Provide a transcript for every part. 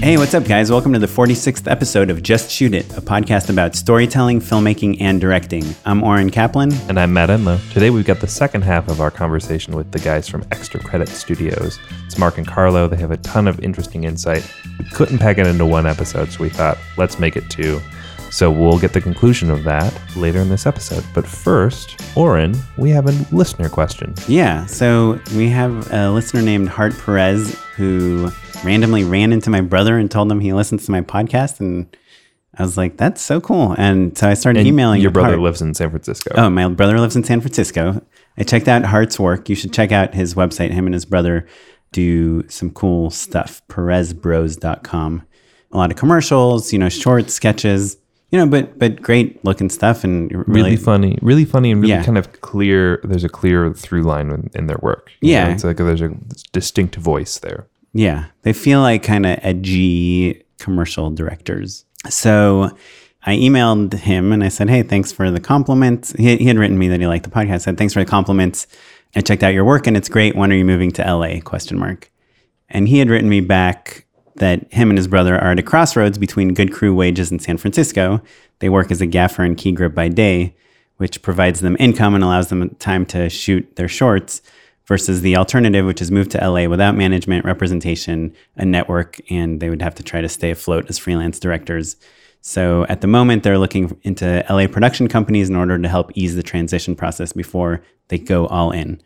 Hey, what's up, guys? Welcome to the 46th episode of Just Shoot It, a podcast about storytelling, filmmaking, and directing. I'm Oren Kaplan. And I'm Matt Enlow. Today we've got the second half of our conversation with the guys from Extra Credit Studios. It's Mark and Carlo. They have a ton of interesting insight. We couldn't pack it into one episode, so we thought, let's make it two. So we'll get the conclusion of that later in this episode. But first, Oren, we have a listener question. Yeah, so we have a listener named Hart Perez who randomly ran into my brother and told him he listens to my podcast. And I was like, that's so cool. And so I started And emailing Your brother Hart. lives in San Francisco. Oh, my brother lives in San Francisco. I checked out Hart's work. You should check out his website. Him and his brother do some cool stuff. PerezBros.com. A lot of commercials, you know, short sketches, you know, but but great looking stuff and really, Really funny, really funny, and really Yeah. kind of clear. There's a clear through line in, in their work. Yeah. know, it's like there's a distinct voice there. Yeah, they feel like kind of edgy commercial directors. So I emailed him and I said, "Hey, thanks for the compliments." He, he had written me that he liked the podcast. I said, "Thanks for the compliments. I checked out your work and it's great. When are you moving to LA?" Question mark. And he had written me back that him and his brother are at a crossroads between good crew wages in San Francisco. They work as a gaffer and key grip by day, which provides them income and allows them time to shoot their shorts, versus the alternative, which is move to LA without management, representation, a network, and they would have to try to stay afloat as freelance directors. So at the moment, they're looking into LA production companies in order to help ease the transition process before they go all in.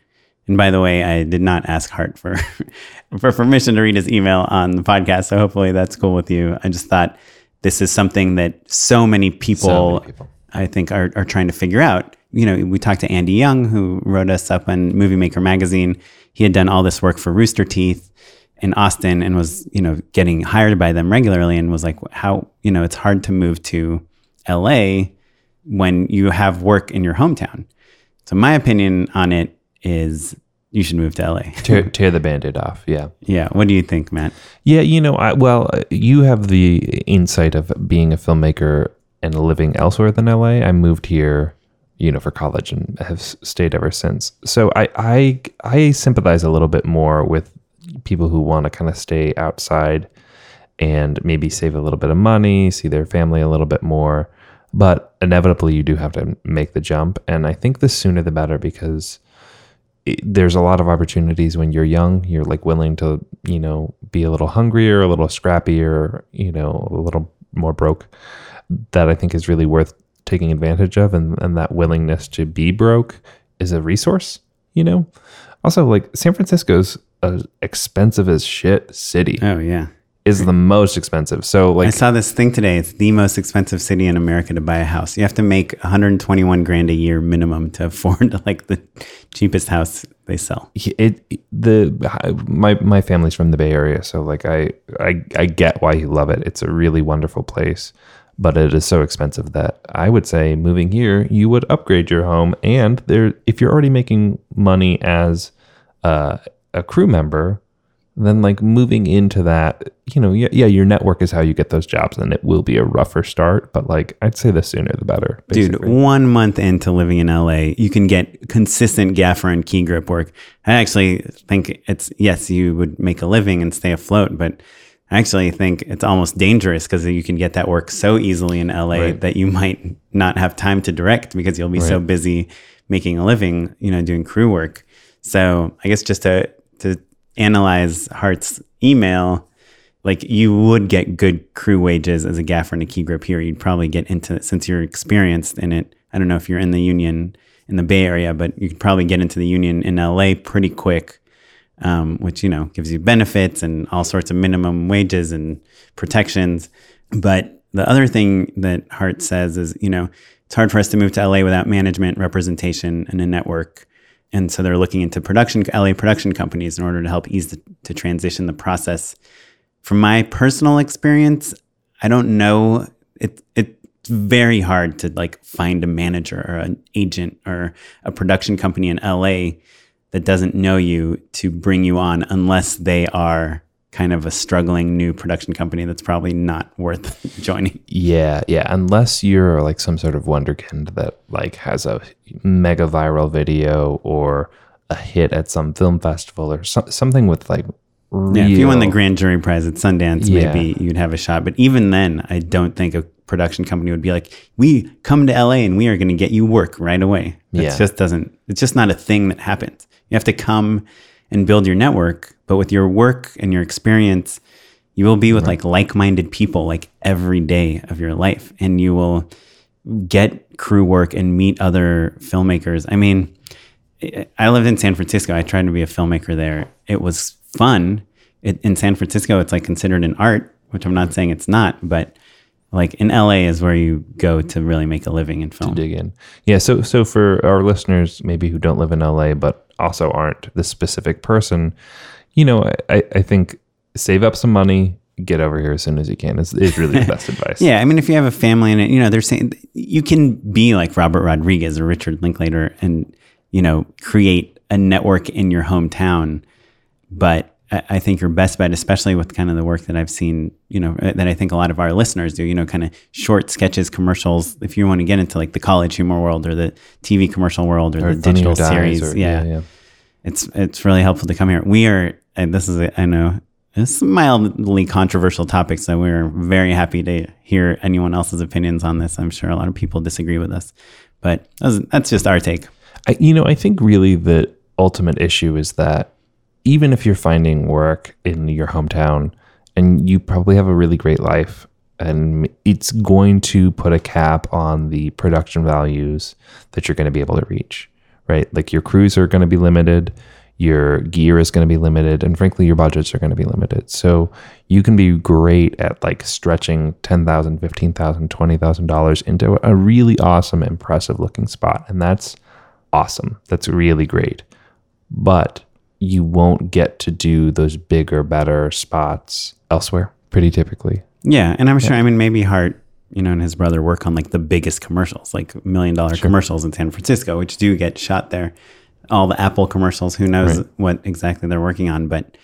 And by the way, I did not ask Hart for for permission to read his email on the podcast, so hopefully that's cool with you. I just thought this is something that so many people, So many people. I think are are trying to figure out. You know, we talked to Andy Young, who wrote us up on Movie Maker magazine. He had done all this work for Rooster Teeth in Austin and was, you know, getting hired by them regularly and was like, how, you know, it's hard to move to LA when you have work in your hometown. So my opinion on it is you should move to LA. Tear, tear the band-aid off. Yeah. yeah. What do you think, Matt? Yeah, you know, I, well, you have the insight of being a filmmaker and living elsewhere than LA. I moved here, you know, for college and have stayed ever since. So I I I sympathize a little bit more with people who want to kind of stay outside and maybe save a little bit of money, see their family a little bit more. But inevitably, you do have to make the jump, and I think the sooner the better because it, there's a lot of opportunities when you're young. You're like willing to, you know, be a little hungrier, a little scrappier, you know, a little more broke. That I think is really worth taking advantage of, and and that willingness to be broke is a resource. You know, also like San Francisco's a expensive as shit city. Oh, yeah. Is the most expensive. So like, I saw this thing today. It's the most expensive city in America to buy a house. You have to make 121 grand a year minimum to afford like the cheapest house they sell. it the my my family's from the Bay Area, so like I I I get why you love it. It's a really wonderful place, but it is so expensive that I would say moving here, you would upgrade your home, and there if you're already making money as uh, a crew member, then like moving into that, you know, yeah, yeah, your network is how you get those jobs, and it will be a rougher start, but like I'd say the sooner the better. Dude, one month into living in LA, you can get consistent gaffer and key grip work. I actually think it's, yes, you would make a living and stay afloat, but I actually think it's almost dangerous because you can get that work so easily in LA Right. that you might not have time to direct because you'll be so busy making a living, you know, doing crew work. So I guess just to, to analyze Hart's email, like you would get good crew wages as a gaffer and a key grip here. You'd probably get into it since you're experienced in it. I don't know if you're in the union in the Bay Area, but you could probably get into the union in LA pretty quick, um, which you know gives you benefits and all sorts of minimum wages and protections. But the other thing that Hart says is, you know, it's hard for us to move to LA without management, representation, and a network. And so they're looking into production LA production companies in order to help ease the, to transition the process from my personal experience, I don't know. It it's very hard to like find a manager or an agent or a production company in LA that doesn't know you to bring you on unless they are kind of a struggling new production company that's probably not worth joining. Yeah, yeah. Unless you're like some sort of wonderkind that like has a mega viral video or a hit at some film festival or so, something with like Yeah, if you won the grand jury prize at Sundance, Yeah. maybe you'd have a shot. But even then, I don't think a production company would be like, "We come to LA and we are going to get you work right away." It Yeah. just doesn't. It's just not a thing that happens. You have to come and build your network. But with your work and your experience, you will be with like like-minded people like every day of your life, and you will get crew work and meet other filmmakers. I mean, I- I lived in San Francisco. I tried to be a filmmaker there. It was fun. It, in San Francisco, it's like considered an art, which I'm not saying it's not, but like in LA is where you go to really make a living in film. To dig in. Yeah, so so for our listeners maybe who don't live in LA but also aren't the specific person, you know, I, I think save up some money, get over here as soon as you can is, is really the best advice. Yeah, I mean, if you have a family and you know, they're saying you can be like Robert Rodriguez or Richard Linklater and you know create a network in your hometown. But I, think your best bet, especially with kind of the work that I've seen, you know, uh, that I think a lot of our listeners do, you know, kind of short sketches, commercials. If you want to get into like the college humor world or the TV commercial world or, Or the digital series, or- yeah, yeah. it's it's really helpful to come here. We are, and this is, a, I know, it's a mildly controversial topic, so we're very happy to hear anyone else's opinions on this. I'm sure a lot of people disagree with us, but that's, that's just our take. I, you know, I think really the ultimate issue is that even if you're finding work in your hometown and you probably have a really great life, and it's going to put a cap on the production values that you're going to be able to reach, right? Like your crews are going to be limited, your gear is going to be limited, and frankly, your budgets are going to be limited. So you can be great at like stretching $10,000, $15,000, $20,000 into a really awesome, impressive looking spot. And that's awesome. That's really great. But you won't get to do those bigger, better spots elsewhere, pretty typically. Yeah, and I'm sure. I mean, maybe Hart, you know, and his brother work on like the biggest commercials, like million dollar commercials in San Francisco, which do get shot there. All the Apple commercials. Who knows Right. what exactly they're working on? But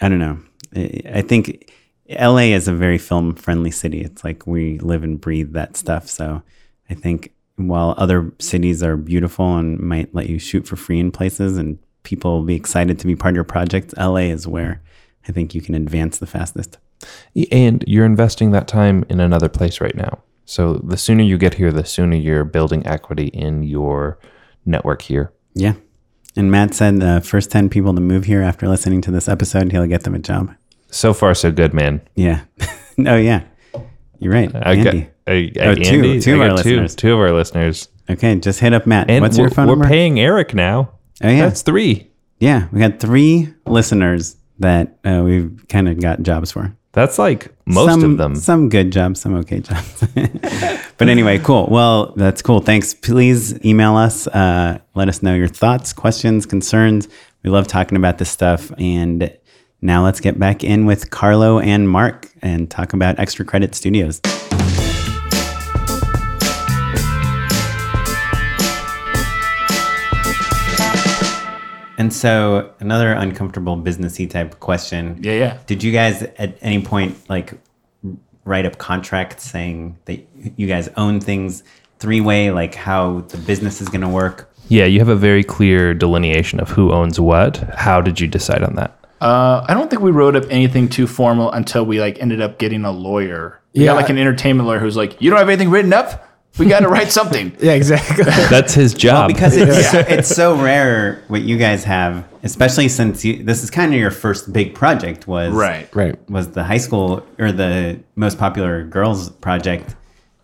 I don't know. I think LA is a very film friendly city. It's like we live and breathe that stuff. So I think while other cities are beautiful and might let you shoot for free in places and people will be excited to be part of your project, LA is where I think you can advance the fastest. And you're investing that time in another place right now. So the sooner you get here, the sooner you're building equity in your network here. Yeah. And Matt said the first 10 people to move here after listening to this episode, he'll get them a job. So far, so good, man. Yeah. oh, yeah. You're right. I got, Andy. I, I, Oh, two- Andy, two of got our listeners. Two of our listeners. Okay. Just hit up Matt. And What's we're, your phone number? we're paying Eric now. Oh, yeah. That's three. yeah. We got three listeners that uh, we've kind of got jobs for. That's like most some, of them. Some good jobs, some okay jobs. but anyway, cool. Well, that's cool. Thanks. Please email us. Uh, let us know your thoughts, questions, concerns. We love talking about this stuff. And now let's get back in with Carlo and Mark and talk about Extra Credit Studios. And so, another uncomfortable businessy type question. Yeah, yeah. Did you guys at any point like write up contracts saying that you guys own things three way, like how the business is going to work? Yeah, you have a very clear delineation of who owns what. How did you decide on that? Uh, I don't think we wrote up anything too formal until we like ended up getting a lawyer. We Yeah. got like an entertainment lawyer who's like, "You don't have anything written up? We got to write something." Yeah, exactly. That's his job. Well, because it's, so, it's so rare what you guys have, especially since you, this is kind of your first big project was Right. right. was the high school or the most popular girls project.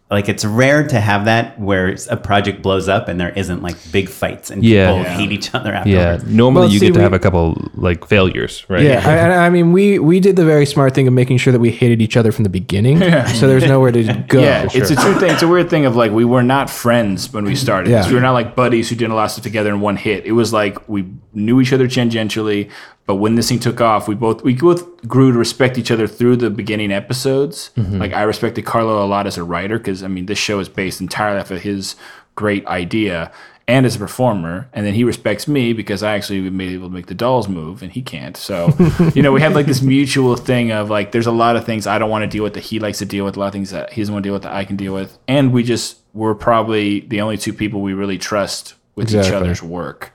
Like it's rare to have that where a project blows up and there isn't like big fights and Yeah. people Yeah. hate each other after. yeah, normally Well, you see, get to we- have a couple like failures, right? Yeah, I, I- I mean, we we did the very smart thing of making sure that we hated each other from the beginning, yeah. so there's nowhere to go. yeah, it's a true thing. It's a weird thing of like we were not friends when we started. Yeah. We were not like buddies who did a lot of stuff together in one hit. It was like we knew each other tangentially, but when this thing took off, we both we both grew to respect each other through the beginning episodes. Mm-hmm. Like I respected Carlo a lot as a writer because I mean this show is based entirely off of his great idea. And as a performer, and then he respects me because I actually made able to make the dolls move, and he can't. So, you know, we have like this mutual thing of like, there's a lot of things I don't want to deal with that he likes to deal with, a lot of things that he doesn't want to deal with that I can deal with, and we just we're probably the only two people we really trust with each other's work.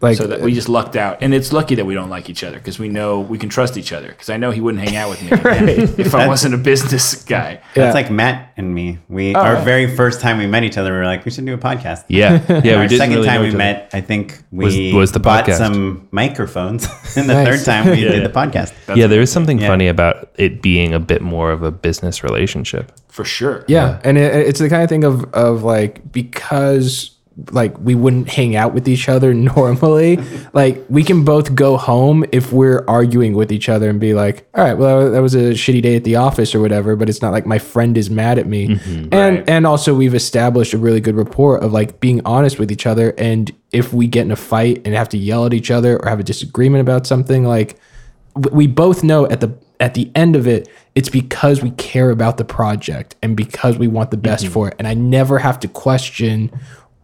Like so that we just lucked out, and it's lucky that we don't like each other because we know we can trust each other. Because I know he wouldn't hang out with me if I wasn't a business guy. Yeah. That's like Matt and me. We oh, our yeah. very first time we met each other, we were like, we should do a podcast. Yeah, yeah. we our didn't second really time we met, I think we Was- was the bought podcast. some microphones, and the Nice. third time we Yeah. did the podcast. yeah, there is something Yeah. funny about it being a bit more of a business relationship. For sure. Yeah, and it, it's the kind of thing of of like because like we wouldn't hang out with each other normally. like we can both go home if we're arguing with each other and be like, "All right, well that was a shitty day at the office or whatever," but it's not like my friend is mad at me. And Right. and also we've established a really good rapport of like being honest with each other and if we get in a fight and have to yell at each other or have a disagreement about something like we both know at the at the end of it it's because we care about the project and because we want the best Mm-hmm. for it and i never have to question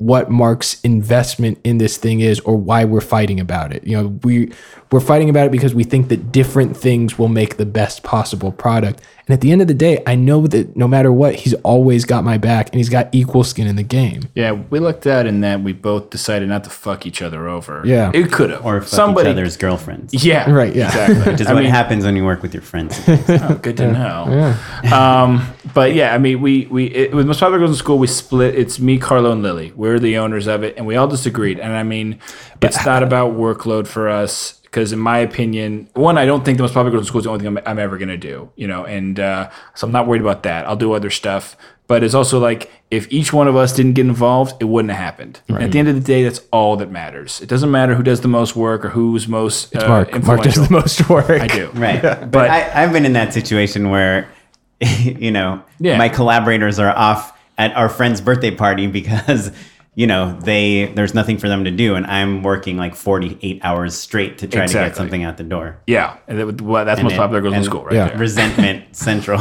what mark's investment in this thing is or why we're fighting about it. You know we we're fighting about it because we think that different things will make the best possible product and at the end of the day i know that no matter what he's always got my back and he's got equal skin in the game Yeah, we lucked out in that we both decided not to fuck each other over. Yeah. it could have Or fuck somebody. each other's girlfriends. Yeah, Right, yeah. exactly. Which is I what mean, happens when you work with your friends. Oh, good to know. Um, but yeah, I mean, we we it, with most popular girls in school, we split. It's me, Carlo, and Lily. We're the owners of it, and we all disagreed. And I mean, it's not about workload for us because, in my opinion, one, I don't think the most popular girls in school is the only thing I'm, I'm ever going to do. You know, and uh, so I'm not worried about that. I'll do other stuff. But it's also like if each one of us didn't get involved, it wouldn't have happened. And At the end of the day, that's all that matters. It doesn't matter who does the most work or who's most uh, mark mark does influential. the most work I do. Right. But, But- I, I've been in that situation where, you know, Yeah. my collaborators are off at our friend's birthday party because, you know, they there's nothing for them to do, and I'm working like 48 hours straight to try to get something out the door. Yeah, and that, well, that's And most it- popular girls in school, right Yeah. there. Resentment central.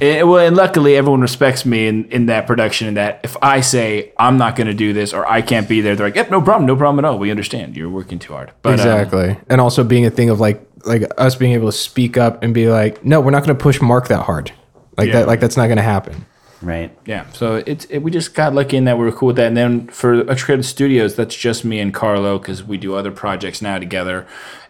Eh, well, and luckily, everyone respects me in, in that production. In that, if I say I'm not going to do this or I can't be there, they're like, "Yep, no problem, no problem at all. We understand. You're working too hard." But, um, exactly and also being a thing of like like us being able to speak up and be like no we're not going to push mark that hard like Yeah. that like that's not going to happen right. yeah, so it's it, we just got lucky in that we were cool with that. And then for Extra Creative Studios, that's just me and Carlo because we do other projects now together,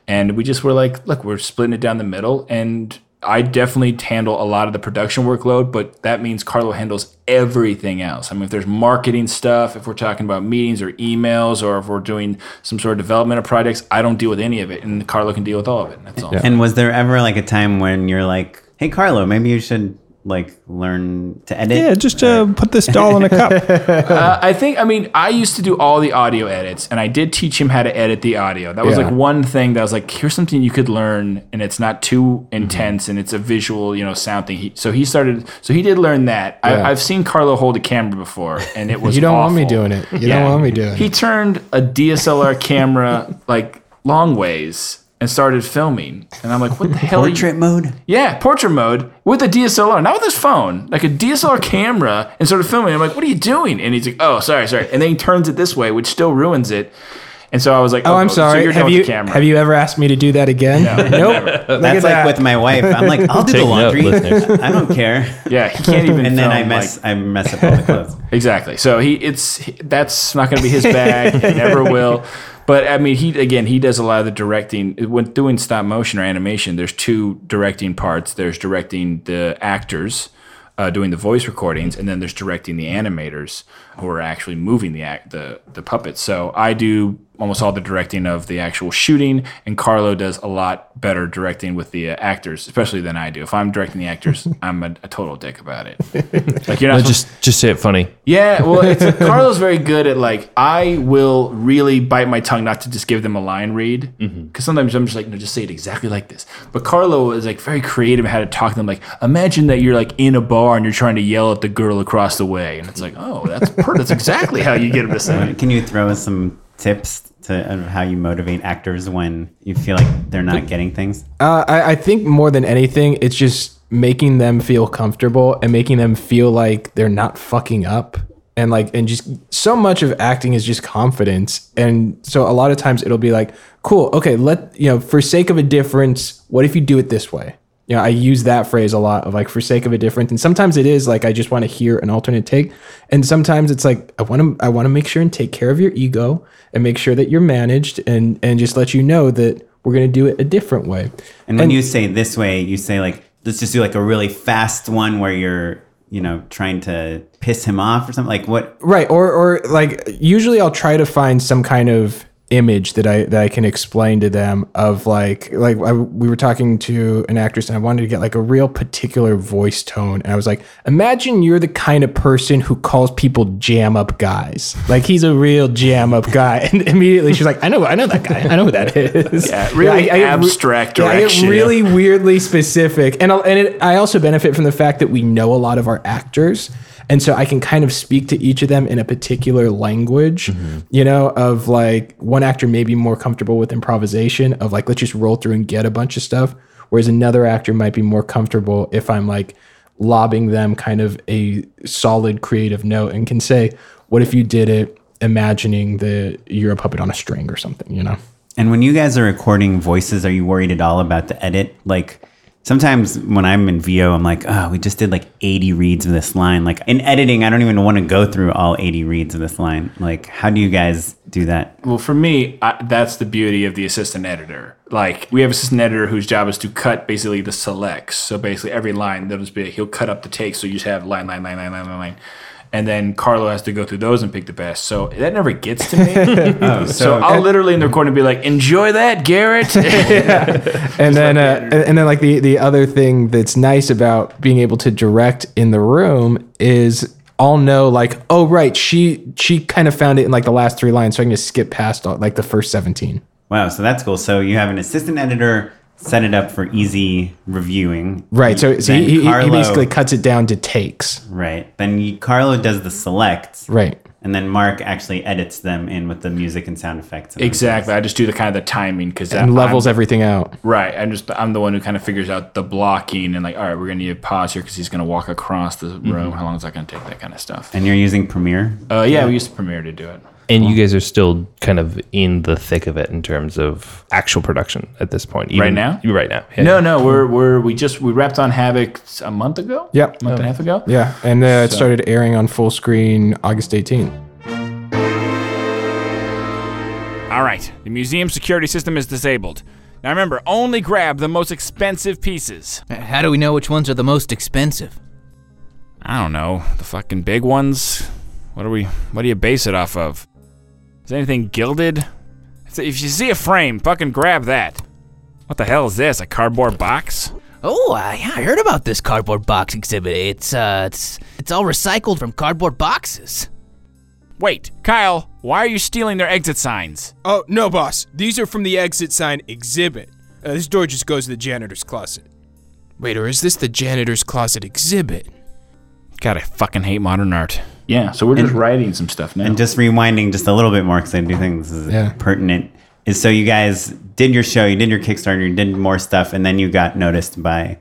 and we just were like, look, we're splitting it down the middle, and I definitely handle a lot of the production workload, but that means Carlo handles everything else. I mean, if there's marketing stuff, if we're talking about meetings or emails, or if we're doing some sort of development of projects, I don't deal with any of it, and Carlo can deal with all of it. And that's all. And was there ever like a time when you're like, "Hey, Carlo, maybe you should like learn to edit"? Yeah, just uh, put this doll in a cup. Uh, I think, I mean, I used to do all the audio edits, and I did teach him how to edit the audio. That was Yeah. like one thing that was like, here's something you could learn, and it's not too intense, and it's a visual, you know, sound thing. He, so he started, so he did learn that. Yeah. I, I've seen Carlo hold a camera before, and it was you don't want me doing it you don't want me doing He it turned a DSLR camera like long ways and started filming, and I'm like, what the hell? Portrait mode. yeah, portrait mode with a DSLR, not with his phone, like a DSLR camera, and started filming. I'm like, "What are you doing?" And he's like, "Oh, sorry, sorry." And then he turns it this way, which still ruins it. And so I was like, oh i'm so sorry you're have you the camera. have you ever asked me to do that again nope never. Look at That's like that. with my wife. I'm like, I'll do the Take note, laundry. listeners. I don't care. Yeah, he can't even. And then I mess, like- I mess up all the clothes. Exactly. So he it's he- that's not going to be his bag. It never will. But I mean, he again he does a lot of the directing when doing stop motion or animation. There's two directing parts. There's directing the actors. Uh, doing the voice recordings, and then there's directing the animators who are actually moving the act the the puppets. So I do almost all the directing of the actual shooting, and Carlo does a lot better directing with the uh, actors, especially than I do. If I'm directing the actors, I'm a, a total dick about it. Like you're not supposed just just say it funny. yeah, well, it's, Carlo's very good at like I will really bite my tongue not to just give them a line read because sometimes I'm just like no, just say it exactly like this. But Carlo is like very creative how to talk to them. Like imagine that you're like in a bar and you're trying to yell at the girl across the way, and it's like oh that's per- that's exactly how you get him to say. it. Can you throw us some tips to how you motivate actors when you feel like they're not getting things? Uh, I, I think more than anything, it's just making them feel comfortable and making them feel like they're not fucking up. And like, and just so much of acting is just confidence. And so a lot of times it'll be like, cool, okay, let, you know, for sake of a difference, what if you do it this way? You know, I use that phrase a lot of like for sake of a different. And sometimes it is like I just want to hear an alternate take. And sometimes it's like I want to I want to make sure and take care of your ego and make sure that you're managed and and just let you know that we're going to do it a different way. And when you say this way, you say like, let's just do like a really fast one where you're, you know, trying to piss him off or something. Like what? Right. Or or like usually I'll try to find some kind of image that I that I can explain to them of like like I, we were talking to an actress and I wanted to get like a real particular voice tone. And I was like imagine you're the kind of person who calls people jam up guys. Like he's a real jam up guy. And immediately she's like I know I know that guy. I know who that is. Yeah, really I- I re- abstract yeah, I direction. really weirdly specific. And I'll, and it, I also benefit from the fact that we know a lot of our actors and so I can kind of speak to each of them in a particular language, mm-hmm. you know, of like one actor may be more comfortable with improvisation, of like, let's just roll through and get a bunch of stuff. Whereas another actor might be more comfortable if I'm like lobbing them kind of a solid creative note and can say, what if you did it imagining that you're a puppet on a string or something, you know? And when you guys are recording voices, are you worried at all about the edit? Like sometimes when I'm in VO, I'm like, oh, we just did like 80 reads of this line. Like in editing, I don't even want to go through all 80 reads of this line. Like, how do you guys do that? Well, for me, I, that's the beauty of the assistant editor. Like, we have an assistant editor whose job is to cut basically the selects. So basically, every line that'll just be he'll cut up the take. So you just have line, line, line, line, line, line, line. And then Carlo has to go through those and pick the best. So that never gets to me. Oh, so I'll literally in the recording be like, "Enjoy that, Garrett." and then uh, and and then like the the other thing that's nice about being able to direct in the room is I'll know like oh right she she kind of found it in like the last three lines so I can just skip past all, like the first 17 Wow, so that's cool. So you have an assistant editor set it up for easy reviewing. right so, so he, he, he basically cuts it down to takes Right. Then you, Carlo does the selects. right And then Mark actually edits them in with the music and sound effects. and exactly. I just do the kind of the timing because and levels everything out Right. I'm just I'm the one who kind of figures out the blocking and like, all right, we're gonna need a pause here because he's gonna walk across the room. How long is that gonna take? That kind of stuff. And you're using Premiere? Uh, yeah, we used Premiere to do it. And you guys are still kind of in the thick of it in terms of actual production at this point. even- now? Right now. Yeah. No, no, we're we're we just we wrapped on Havoc a month ago. Yeah, a month and a half ago. yeah and uh, it started airing on Fullscreen August 18th All right, the museum security system is disabled. Now remember, only grab the most expensive pieces. How do we know which ones are the most expensive? I don't know, the fucking big ones. What do we? What do you base it off of? Is anything gilded? If if you see a frame, fucking grab that. What the hell is this? A cardboard box? Oh, uh, yeah, I heard about this cardboard box exhibit. It's uh, it's it's all recycled from cardboard boxes. Wait, Kyle, why are you stealing their exit signs? Oh, no, boss. These are from the exit sign exhibit. Uh, this door just goes to the janitor's closet. Wait, or is this the janitor's closet exhibit? God, I fucking hate modern art. Yeah, so we're just writing some stuff now. And just rewinding just a little bit more because I do think this is Yeah. pertinent. Is so you guys did your show, you did your Kickstarter, you did more stuff, and then you got noticed by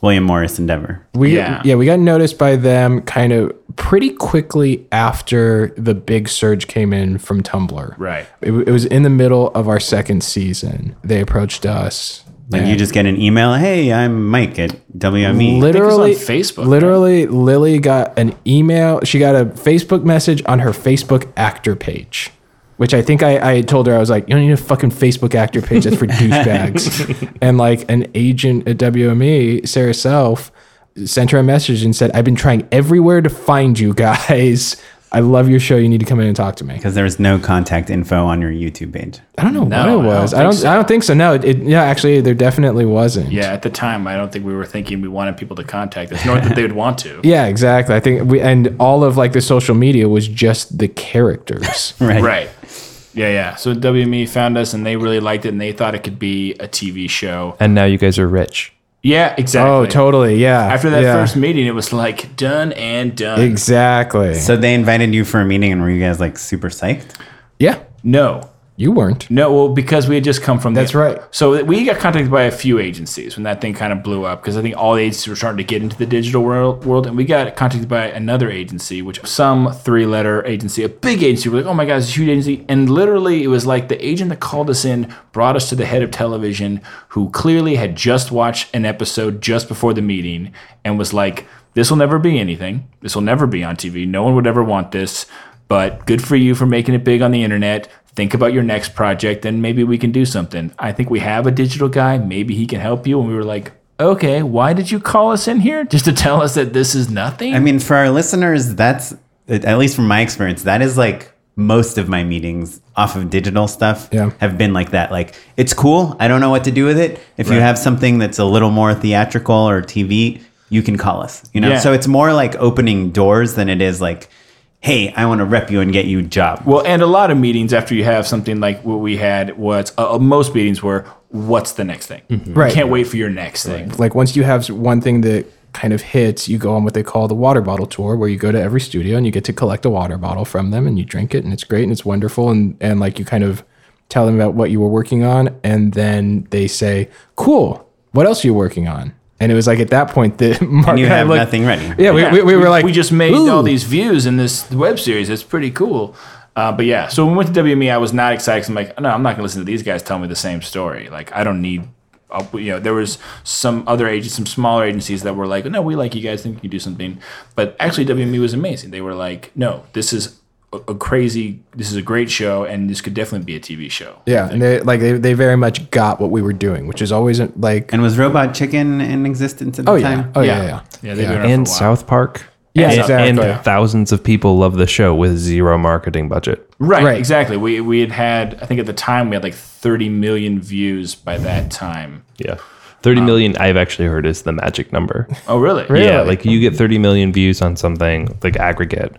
William Morris Endeavor. We Yeah. yeah. we got noticed by them kind of pretty quickly after the big surge came in from Tumblr. Right. It, it was in the middle of our second season. They approached us. Like you just get an email, hey, I'm Mike at WME. literally on Facebook, Literally, Lily got an email. She got a Facebook message on her Facebook actor page. Which I think I, I told her I was like, you don't need a fucking Facebook actor page. That's for douchebags. and like an agent at WME, Sarah Self, sent her a message and said, I've been trying everywhere to find you guys. I love your show. You need to come in and talk to me. Because there was no contact info on your YouTube page. I don't know No, what I it don't was. I don't. so. I don't think so. No. It, yeah. Actually, there definitely wasn't. yeah, at the time, I don't think we were thinking we wanted people to contact us, nor that they would want to. Yeah. Exactly. I think we and all of like the social media was just the characters. Right. Right. Yeah, yeah. So WME found us and they really liked it and they thought it could be a TV show. And now you guys are rich. Yeah, oh, exactly. oh, totally. Yeah. After that yeah. first meeting, it was like done and done. Exactly. So they invited you for a meeting, and were you guys like super psyched? yeah. No. You weren't. No, well, because we had just come from. That's the, right. So we got contacted by a few agencies when that thing kind of blew up because I think all the agencies were starting to get into the digital world, world, and we got contacted by another agency, which was some three-letter agency, a big agency. We're like, oh my god, it's a huge agency, and literally it was like the agent that called us in brought us to the head of television, who clearly had just watched an episode just before the meeting, and was like, "This will never be anything. This will never be on TV. No one would ever want this." But good for you for making it big on the internet think about your next project and maybe we can do something. I think we have a digital guy. Maybe he can help you. And we were like, okay, why did you call us in here? Just to tell us that this is nothing? I mean, for our listeners, that's at least from my experience, that is like most of my meetings off of digital stuff Yeah. have been like that. Like, it's cool. I don't know what to do with it. If you have something that's a little more theatrical or TV, you can call us. You know, Yeah. so it's more like opening doors than it is like, hey, I want to rep you and get you a job. well, and a lot of meetings after you have something like what we had was uh, most meetings were, what's the next thing? Right. You can't wait for your next thing. Like once you have one thing that kind of hits, you go on what they call the water bottle tour, where you go to every studio and you get to collect a water bottle from them and you drink it and it's great and it's wonderful and and like you kind of tell them about what you were working on and then they say, "Cool, what else are you working on?" And it was like at that point that Mark And you and I have looked- nothing ready. Yeah, we, we, we were like, we just made "Ooh." all these views in this web series. It's pretty cool. Uh, but yeah, so when we went to WME, I was not excited. 'cause I'm like, no, I'm not gonna listen to these guys tell me the same story. Like, I don't need. uh, You know, there was some other agents, some smaller agencies that were like, "No, we like you guys. Think you can do something." But actually, WME was amazing. They were like, "No, this is a, a crazy. This is a great show, and this could definitely be a TV show." Yeah, and they like they, they very much got what we were doing, which is always like And was Robot Chicken in existence at the oh yeah, time? oh yeah, Yeah. yeah, Yeah, they've been and for a while. South Park. Yeah, and, exactly. and Yeah. thousands of people love the show with zero marketing budget. Right, Right. exactly. We we had had. I think at the time we had like 30 million views by that time. Yeah. 30 um, million, I've actually heard is the magic number. Oh, really? Yeah, like you get 30 million views on something like aggregate.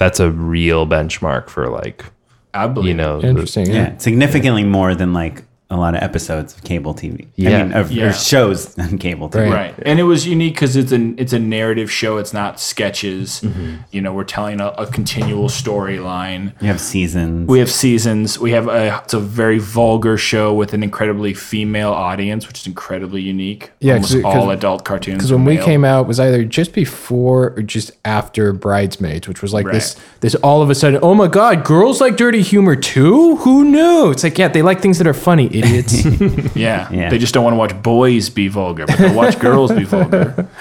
That's a real benchmark for like, I believe. you know, Interesting. Yeah. Yeah, significantly more than like a lot of episodes of cable TV. Yeah. I mean, of, Yeah. or shows on cable TV. Right. right and it was unique because it's an it's a narrative show it's not sketches mm-hmm. you know we're telling a, a continual storyline We have seasons. we have seasons we have a it's a very vulgar show with an incredibly female audience which is incredibly unique Yeah, almost 'cause- 'cause- all adult cartoons Because are when we male. came out, it was either just before or just after Bridesmaids, which was like this this all of a sudden, oh my god, girls like dirty humor too? Who knew? It's like, yeah, they like things that are funny, idiots. yeah. Yeah. they just don't want to watch boys be vulgar but they'll watch girls be vulgar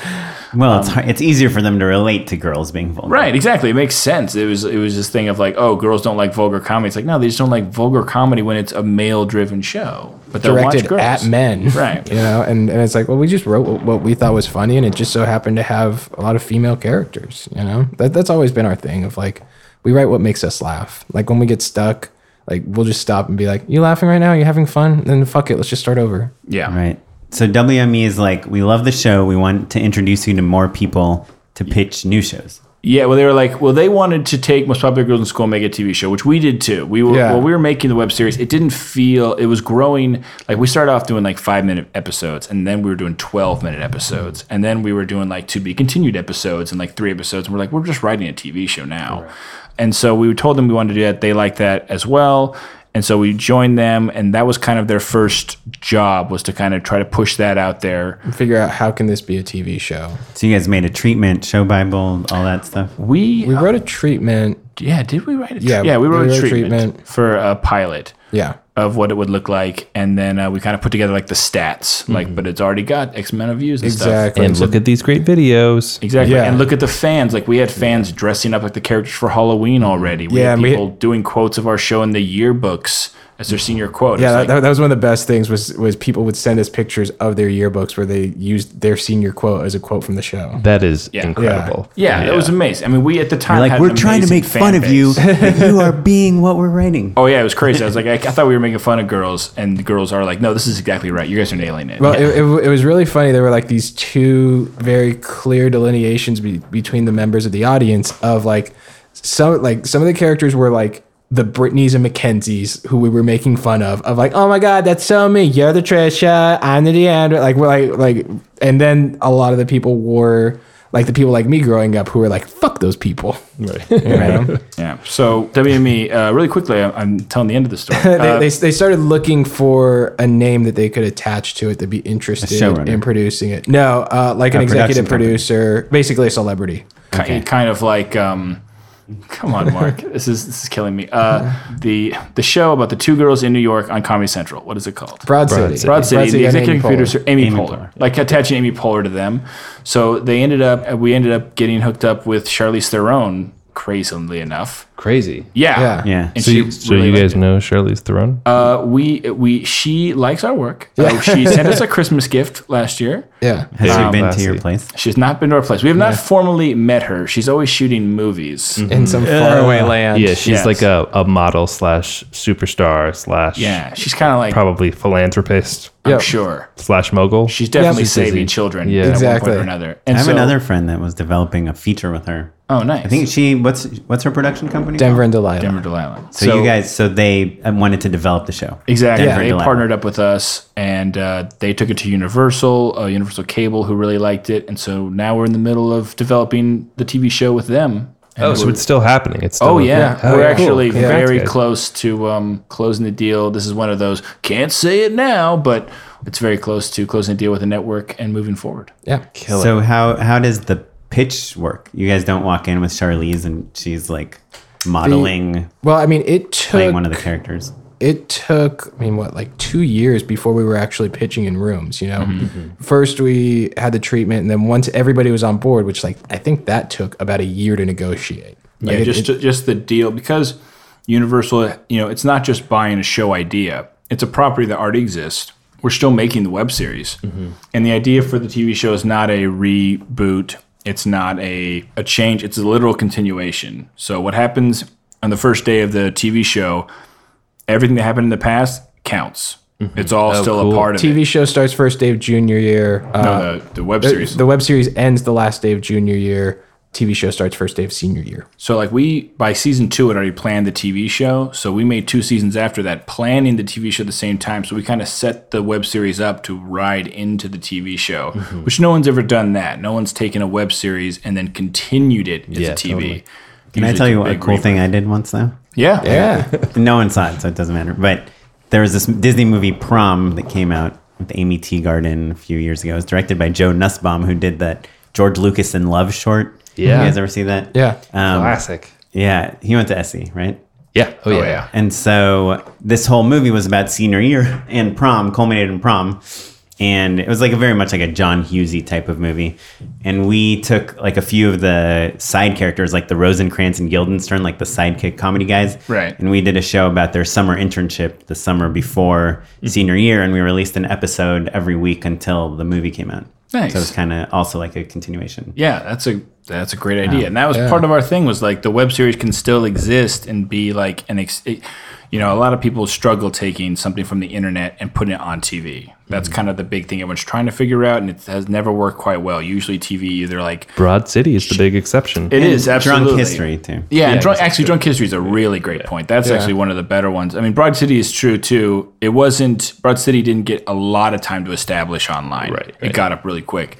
well, it's um, hard, it's easier for them to relate to girls being vulgar. Right, exactly. It makes sense. It was it was this thing of like, oh, girls don't like vulgar comedy. It's like, no, they just don't like vulgar comedy when it's a male driven show. But they'll watch Directed girls. at men. Right. You know, and, and it's like, well, we just wrote what, what we thought was funny, and it just so happened to have a lot of female characters. You know, that, that's always been our thing of like, we write what makes us laugh. Like when we get stuck, like we'll just stop and be like, you laughing right now? You having fun? Then fuck it, let's just start over. Yeah. Right. So WME is like, we love the show. We want to introduce you to more people to pitch new shows. Yeah, well, they were like, well, they wanted to take Most Popular Girls in School and make a TV show, which we did too. We were, Yeah. while we were making the web series, it didn't feel, it was growing. Like, we started off doing like five minute episodes, and then we were doing 12 minute episodes, and then we were doing like to be continued episodes and like three episodes. And we're like, we're just writing a TV show now. And so we told them we wanted to do that. They liked that as well. And so we joined them, and that was kind of their first job was to kind of try to push that out there. and Figure out how can this be a TV show. So you guys made a treatment, show Bible, all that stuff. We, We uh, wrote a treatment. yeah, did we write a Yeah, yeah, we we wrote wrote a a treatment, treatment. for a pilot Yeah. Of what it would look like, and then uh, we kind of put together like the stats, like, but it's already got X amount of views and stuff. Exactly. and look at these great videos. Exactly, Yeah. and look at the fans. Like we had fans dressing up like the characters for Halloween already. We Yeah, had and we- people doing quotes of our show in the yearbooks as their senior quote. Yeah, that, like- that, that was one of the best things was was people would send us pictures of their yearbooks where they used their senior quote as a quote from the show. That is Yeah. incredible. yeah, that was amazing. I mean, we at the time We're like, had we're trying to make fan fun of you, you are being what we're writing. Oh yeah, it was crazy. I was like, I, I thought we were making fun of girls, and the girls are like, no, this is exactly right. You guys are nailing it. Well, Yeah. it, it, it was really funny. There were like these two very clear delineations be, between the members of the audience of like some like some of the characters were like the Britneys and Mackenzies who we were making fun of of like oh my god that's so me you're the Trisha I'm the Deandra like we're like like and then a lot of the people were like the people like me growing up who were like, "Fuck those people." Right. You know? Yeah. So WME, uh, really quickly, I'm, I'm telling the end of the story. they, Uh, they, they started looking for a name that they could attach to it that'd be interested in producing it. No, uh, like an executive company. producer, basically a celebrity. ki- kind of like um come on mark this is this is killing me uh the the show about the two girls in new york on comedy central what is it called Broad City. City. Broad City, the and Amy executive Poehler. producer Amy, Amy Poehler, Poehler. like attaching Amy Poehler to them. So they ended up, we ended up getting hooked up with Charlize Theron, crazily enough. Crazy. Yeah, Yeah. Yeah. And So, she you, so really you guys it. know Charlize Theron? Uh, we we she likes our work. Uh, she sent us a Christmas gift last year. Yeah. Has she Wow. been to Classy. your place? She's not been to our place. We have not formally met her. She's always shooting movies. In some faraway land. yeah, she's yes. like a, a model slash superstar slash Yeah, she's kind of like probably philanthropist I'm Yep. sure slash mogul. she's definitely She's saving busy. children. Yeah. at one point Exactly. or another. And I have so- another friend that was developing a feature with her. Oh, nice. I think she what's what's her production company? Denver and Delilah. Denver Delilah. So, you guys, so they uh, wanted to develop the show. Exactly. Denver they Delilah. partnered up with us and uh, they took it to Universal, uh, Universal Cable, who really liked it. And so now we're in the middle of developing the TV show with them. And Oh, so we're- it's still happening. It's still Oh yeah, Oh, we're yeah. actually Cool. Yeah, very good. close to um, closing the deal. This is one of those can't say it now, but it's very close to closing the deal with the network and moving forward. Yeah. Kill it. So how how does the pitch work? You guys don't walk in with Charlize and she's like modeling, Well, I mean, it took playing one of the characters. it took i mean what like two years before we were actually pitching in rooms you know mm-hmm. first we had the treatment and then once everybody was on board which like i think that took about a year to negotiate Like, yeah, it- just it- just the deal because Universal, you know, it's not just buying a show idea; it's a property that already exists. We're still making the web series, mm-hmm. and the idea for the TV show is not a reboot. It's not a a change. It's a literal continuation. So what happens on the first day of the TV show? Everything that happened in the past counts. It's all still cool. a part of the tv it. show starts first day of junior year uh, No, the, the web the- series. the web series ends the last day of junior year tv show starts first day of senior year So like we by season two had already planned the TV show. So we made two seasons after that, planning the TV show at the same time. So we kind of set the web series up to ride into the TV show, Mm-hmm. which no one's ever done that. No one's taken a web series and then continued it as Yeah, a TV. totally. Can I tell it's you a big cool reboot. thing I did once though? Yeah. yeah no one saw it, so it doesn't matter. But there was this Disney movie Prom that came out with Aimee Teegarden a few years ago. It was directed by Joe Nussbaum, who did that George Lucas in Love short. Yeah. you guys ever see that? yeah um, Classic. yeah. He went to SC, right? Yeah. Oh, yeah. Oh yeah. And so this whole movie was about senior year and prom, culminated in prom. And it was like a very much like a John Hughesy type of movie. And we took like a few of the side characters, like the Rosencrantz and Guildenstern, like the sidekick comedy guys. Right. And we did a show about their summer internship the summer before senior year. And we released an episode every week until the movie came out. Nice. So it's kind of also like a continuation. Yeah, that's a that's a great idea, and that was part of our thing. Was like the web series can still exist and be like an, ex- it- you know, a lot of people struggle taking something from the internet and putting it on TV. That's mm-hmm. kind of the big thing everyone's trying to figure out, and it has never worked quite well. Usually, TV either like Broad City is the big exception. it is absolutely Drunk history, too. Yeah, and Yeah, drunk, exactly. actually, Drunk History is a really great point. That's actually one of the better ones. I mean, Broad City is true too. It wasn't Broad City didn't get a lot of time to establish online. Right, It got up really quick.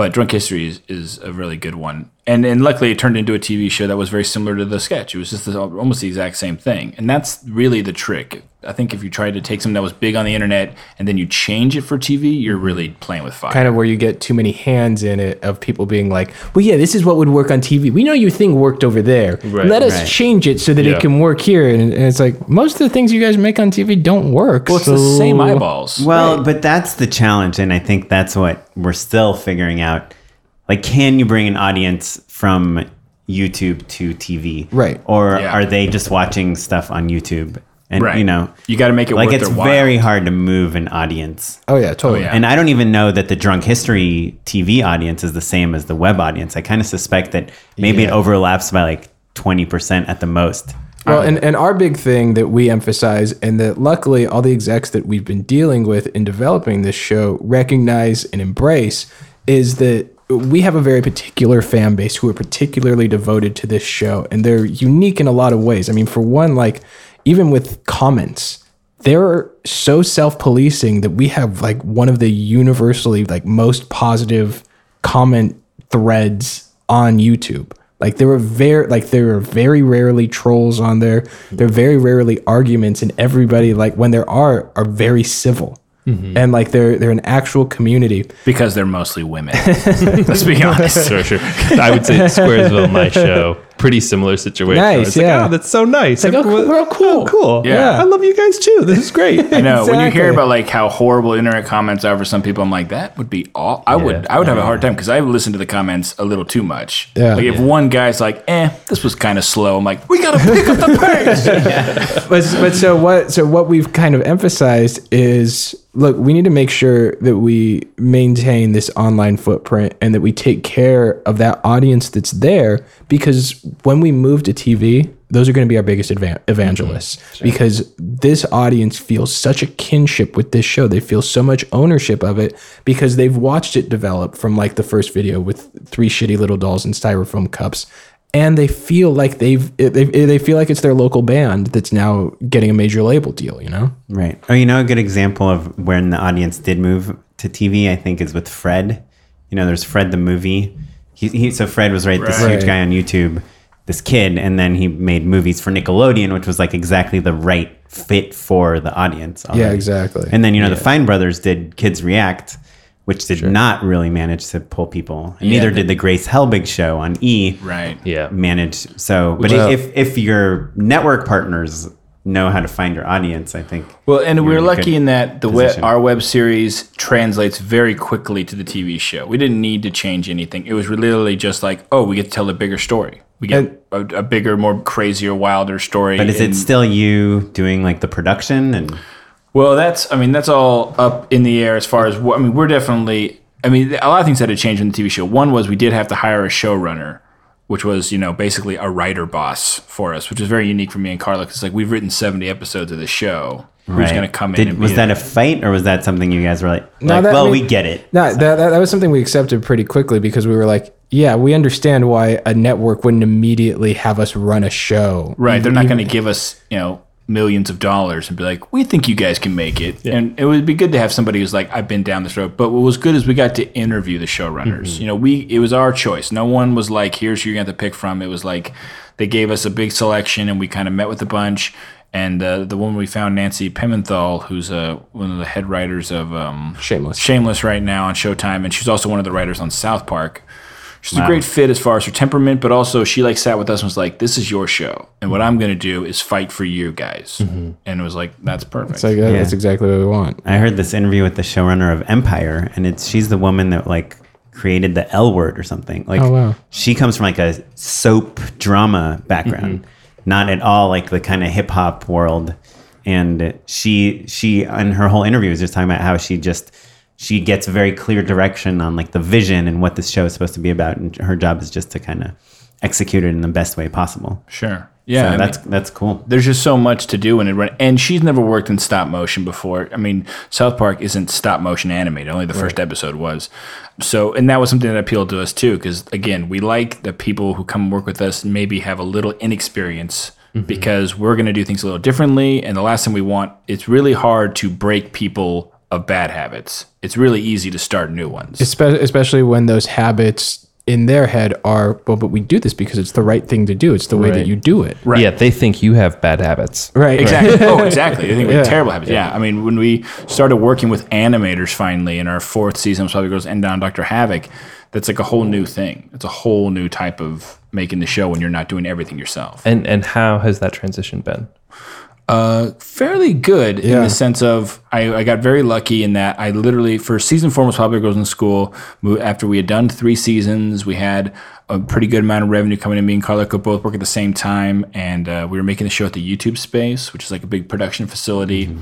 But Drunk History is, is a really good one. And and luckily it turned into a TV show that was very similar to the sketch. It was just the, almost the exact same thing. And that's really the trick. I think if you try to take something that was big on the internet and then you change it for TV, you're really playing with fire. kind of where you get too many hands in it of people being like, well, yeah, this is what would work on TV. We know your thing worked over there. Right. Let us Right. change it so that Yeah. it can work here. And, and it's like, most of the things you guys make on TV don't work. well, it's the same eyeballs. Well, but that's the challenge, and I think that's what we're still figuring out. Like, can you bring an audience from YouTube to TV? Right. Or Yeah. are they just watching stuff on YouTube? And Right. you know, You got to make it like worth it's their while. very hard to move an audience. Oh, yeah, totally. Oh, yeah. And I don't even know that the drunk history TV audience is the same as the web audience. I kind of suspect that maybe it overlaps by like 20% at the most. Well, and, and our big thing that we emphasize, and that luckily all the execs that we've been dealing with in developing this show recognize and embrace, is that we have a very particular fan base who are particularly devoted to this show, and they're unique in a lot of ways. I mean, for one, like even with comments, they're so self-policing that we have like one of the universally like most positive comment threads on YouTube. Like there were very like there are very rarely trolls on there. There are very rarely arguments, and everybody like when there are are very civil. And like they're they're an actual community. because they're mostly women. Let's be honest. Sure, sure. I would say Squaresville, my show, pretty similar situation. Nice, It's yeah. Like, oh, that's so nice. like, oh, Everyone- we're all cool. oh, cool. Yeah. I love you guys too. This is great. I know when you hear about like how horrible internet comments are for some people, I'm like that would be all. I would I would have a hard time because I listen to the comments a little too much. Yeah. Like if one guy's like, "Eh, this was kind of slow," I'm like, "We gotta pick up the pace." but, but so what so what we've kind of emphasized is look we need to make sure that we maintain this online footprint and that we take care of that audience that's there because when we move to tv those are going to be our biggest evan- mm-hmm. evangelists. Because this audience feels such a kinship with this show. They feel so much ownership of it because they've watched it develop from like the first video with three shitty little dolls in styrofoam cups and they feel like they've they, they feel like it's their local band that's now getting a major label deal you know Right. Oh, you know, a good example of when the audience did move to TV, I think, is with Fred. You know, there's Fred the movie. He, he so Fred was right, this Right. huge guy on YouTube, this kid, and then he made movies for Nickelodeon, which was like exactly the right fit for the audience. yeah exactly And then you know the Fine Brothers did Kids React, which did not really manage to pull people. And neither did the Grace Helbig show on E. right. Yeah. Manage so, but Well- if if your network partners know how to find your audience, I think. Well, and we're in lucky in that the web, our web series translates very quickly to the TV show. We didn't need to change anything. It was literally just like, oh, we get to tell a bigger story. We get a, a bigger, more crazier, wilder story. But is it still you doing like the production and Well, that's I mean that's all up in the air as far as what I mean. We're definitely I mean a lot of things had to change in the TV show. One was we did have to hire a showrunner, which was you know basically a writer boss for us, which is very unique for me and Carlo because like we've written seventy episodes of the show. Who's going to come in? Did, and was be that the- a fight or was that something you guys were like, No, like that- well, I mean- we get it. no that, that, that was something we accepted pretty quickly because we were like yeah we understand why a network wouldn't immediately have us run a show right? They're not going to give us you know millions of dollars and be like, we think you guys can make it. And it would be good to have somebody who's like, I've been down this road. But what was good is we got to interview the showrunners. You know, we it was our choice. No one was like, here's who you're going to pick from. It was like they gave us a big selection and we kind of met with a bunch. And uh, the woman we found, Nancy Pimental, who's uh, one of the head writers of um, Shameless. Shameless right now on Showtime, and she's also one of the writers on South Park. She's a great fit as far as her temperament, but also she like sat with us and was like, "This is your show, and what I'm going to do is fight for you guys." And it was like, "That's perfect." It's like, uh, that's exactly what we want I heard this interview with the showrunner of Empire, and it's she's the woman that like created the L word or something. Like, Oh, wow. she comes from like a soap drama background, not at all like the kind of hip hop world. And she she and her whole interview was just talking about how she just she gets very clear direction on like the vision and what this show is supposed to be about, and her job is just to kind of execute it in the best way possible. sure, yeah, so that's mean, that's cool. there's just so much to do in it, and she's never worked in stop motion before. I mean, South Park isn't stop motion animated; only the first episode was. So, and that was something that appealed to us too, because again, we like the people who come work with us maybe have a little inexperience. Mm-hmm. Because we're going to do things a little differently, and the last thing we want, it's really hard to break people of bad habits. It's really easy to start new ones. Especially when those habits in their head are well but we do this because it's the right thing to do it's the way that you do it Right. Yeah, they think you have bad habits. right Exactly. oh, exactly. I think we Yeah. have terrible habits. Yeah. I mean, when we started working with animators finally in our fourth season of Probably Girls and Down Dr. Havoc, that's like a whole new thing. It's a whole new type of making the show when you're not doing everything yourself. And and how has that transition been? Uh, fairly good in the sense of I, I got very lucky in that I literally for season four was Popular Girls in School. After we had done three seasons, we had a pretty good amount of revenue coming in. Me and Carlo could both work at the same time, and uh, we were making the show at the YouTube space, which is like a big production facility.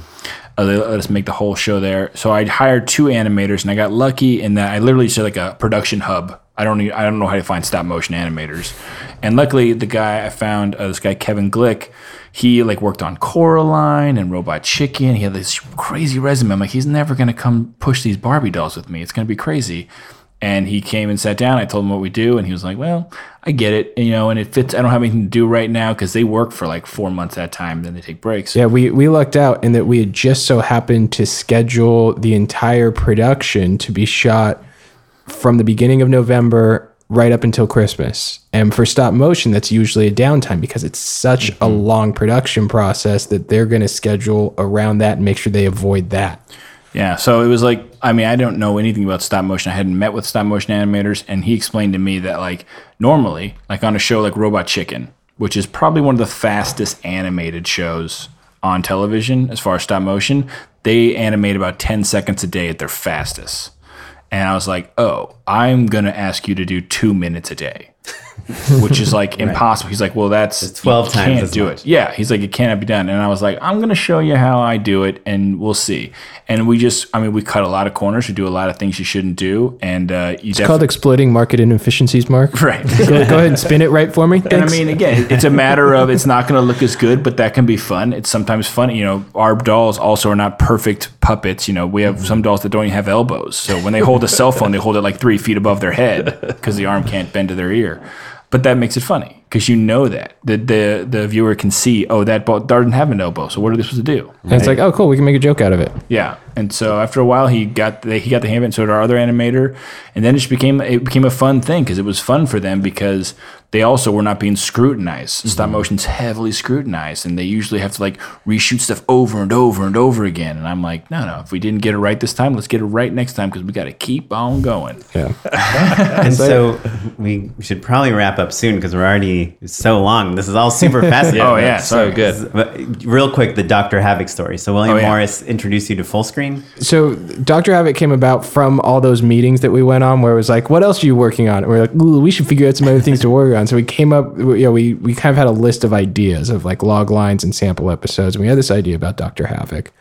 Uh, they let us make the whole show there. So I hired two animators, and I got lucky in that I literally said like a production hub. I don't I don't know how to find stop motion animators, and luckily the guy I found, uh, this guy Kevin Glick, he like worked on Coraline and Robot Chicken. He had this crazy resume. I'm like, he's never gonna come push these Barbie dolls with me. It's gonna be crazy. And he came and sat down. I told him what we do, and he was like, "Well, I get it, you know, and it fits. I don't have anything to do right now because they work for like four months at a time, then they take breaks. Yeah, we, we lucked out in that we had just so happened to schedule the entire production to be shot from the beginning of November right up until Christmas. And for stop motion, that's usually a downtime because it's such a mm-hmm. long production process that they're going to schedule around that and make sure they avoid that. Yeah, so it was like I mean I don't know anything about stop motion. I hadn't met with stop motion animators, and he explained to me that like normally, like on a show like Robot Chicken, which is probably one of the fastest animated shows on television as far as stop motion, they animate about ten seconds a day at their fastest. And I was like, oh, I'm gonna ask you to do two minutes a day, which is like impossible. He's like, well, that's It's 12 you times can't do much. it. Yeah, he's like, it cannot be done. And I was like, I'm gonna show you how I do it, and we'll see. And we just, I mean, we cut a lot of corners. We do a lot of things you shouldn't do, and uh, you It's called exploiting market inefficiencies, Mark. right. go, go ahead and spin it right for me. And I mean, again, it's a matter of it's not going to look as good, but that can be fun. It's sometimes funny. You know, our dolls also are not perfect puppets. You know, we have some dolls that don't even have elbows. So when they hold a cell phone, they hold it like three feet above their head because the arm can't bend to their ear. But that makes it funny because you know that the, the the viewer can see, oh, that ball doesn't have an elbow. So what are they supposed to do? and it's like, oh, cool, we can make a joke out of it. Yeah, and so after a while, he got the, he got the hang of it, and so did our other animator, and then it just became it became a fun thing because it was fun for them because they also were not being scrutinized. Mm-hmm. Stop motion's heavily scrutinized, and they usually have to like reshoot stuff over and over and over again. And I'm like, no, no, if we didn't get it right this time, let's get it right next time because we got to keep on going. Yeah. And so we should probably wrap up soon because we're already so long. This is all super fascinating. Oh yeah, So good. But real quick, the Dr. Havoc story. So William Oh, yeah. Morris introduced you to Fullscreen. So Dr. Havoc came about from all those meetings that we went on where it was like, what else are you working on? And we're like, Ooh, we should figure out some other things to work on. So we came up, you know, we, we kind of had a list of ideas of like log lines and sample episodes. And we had this idea about Dr. Havoc.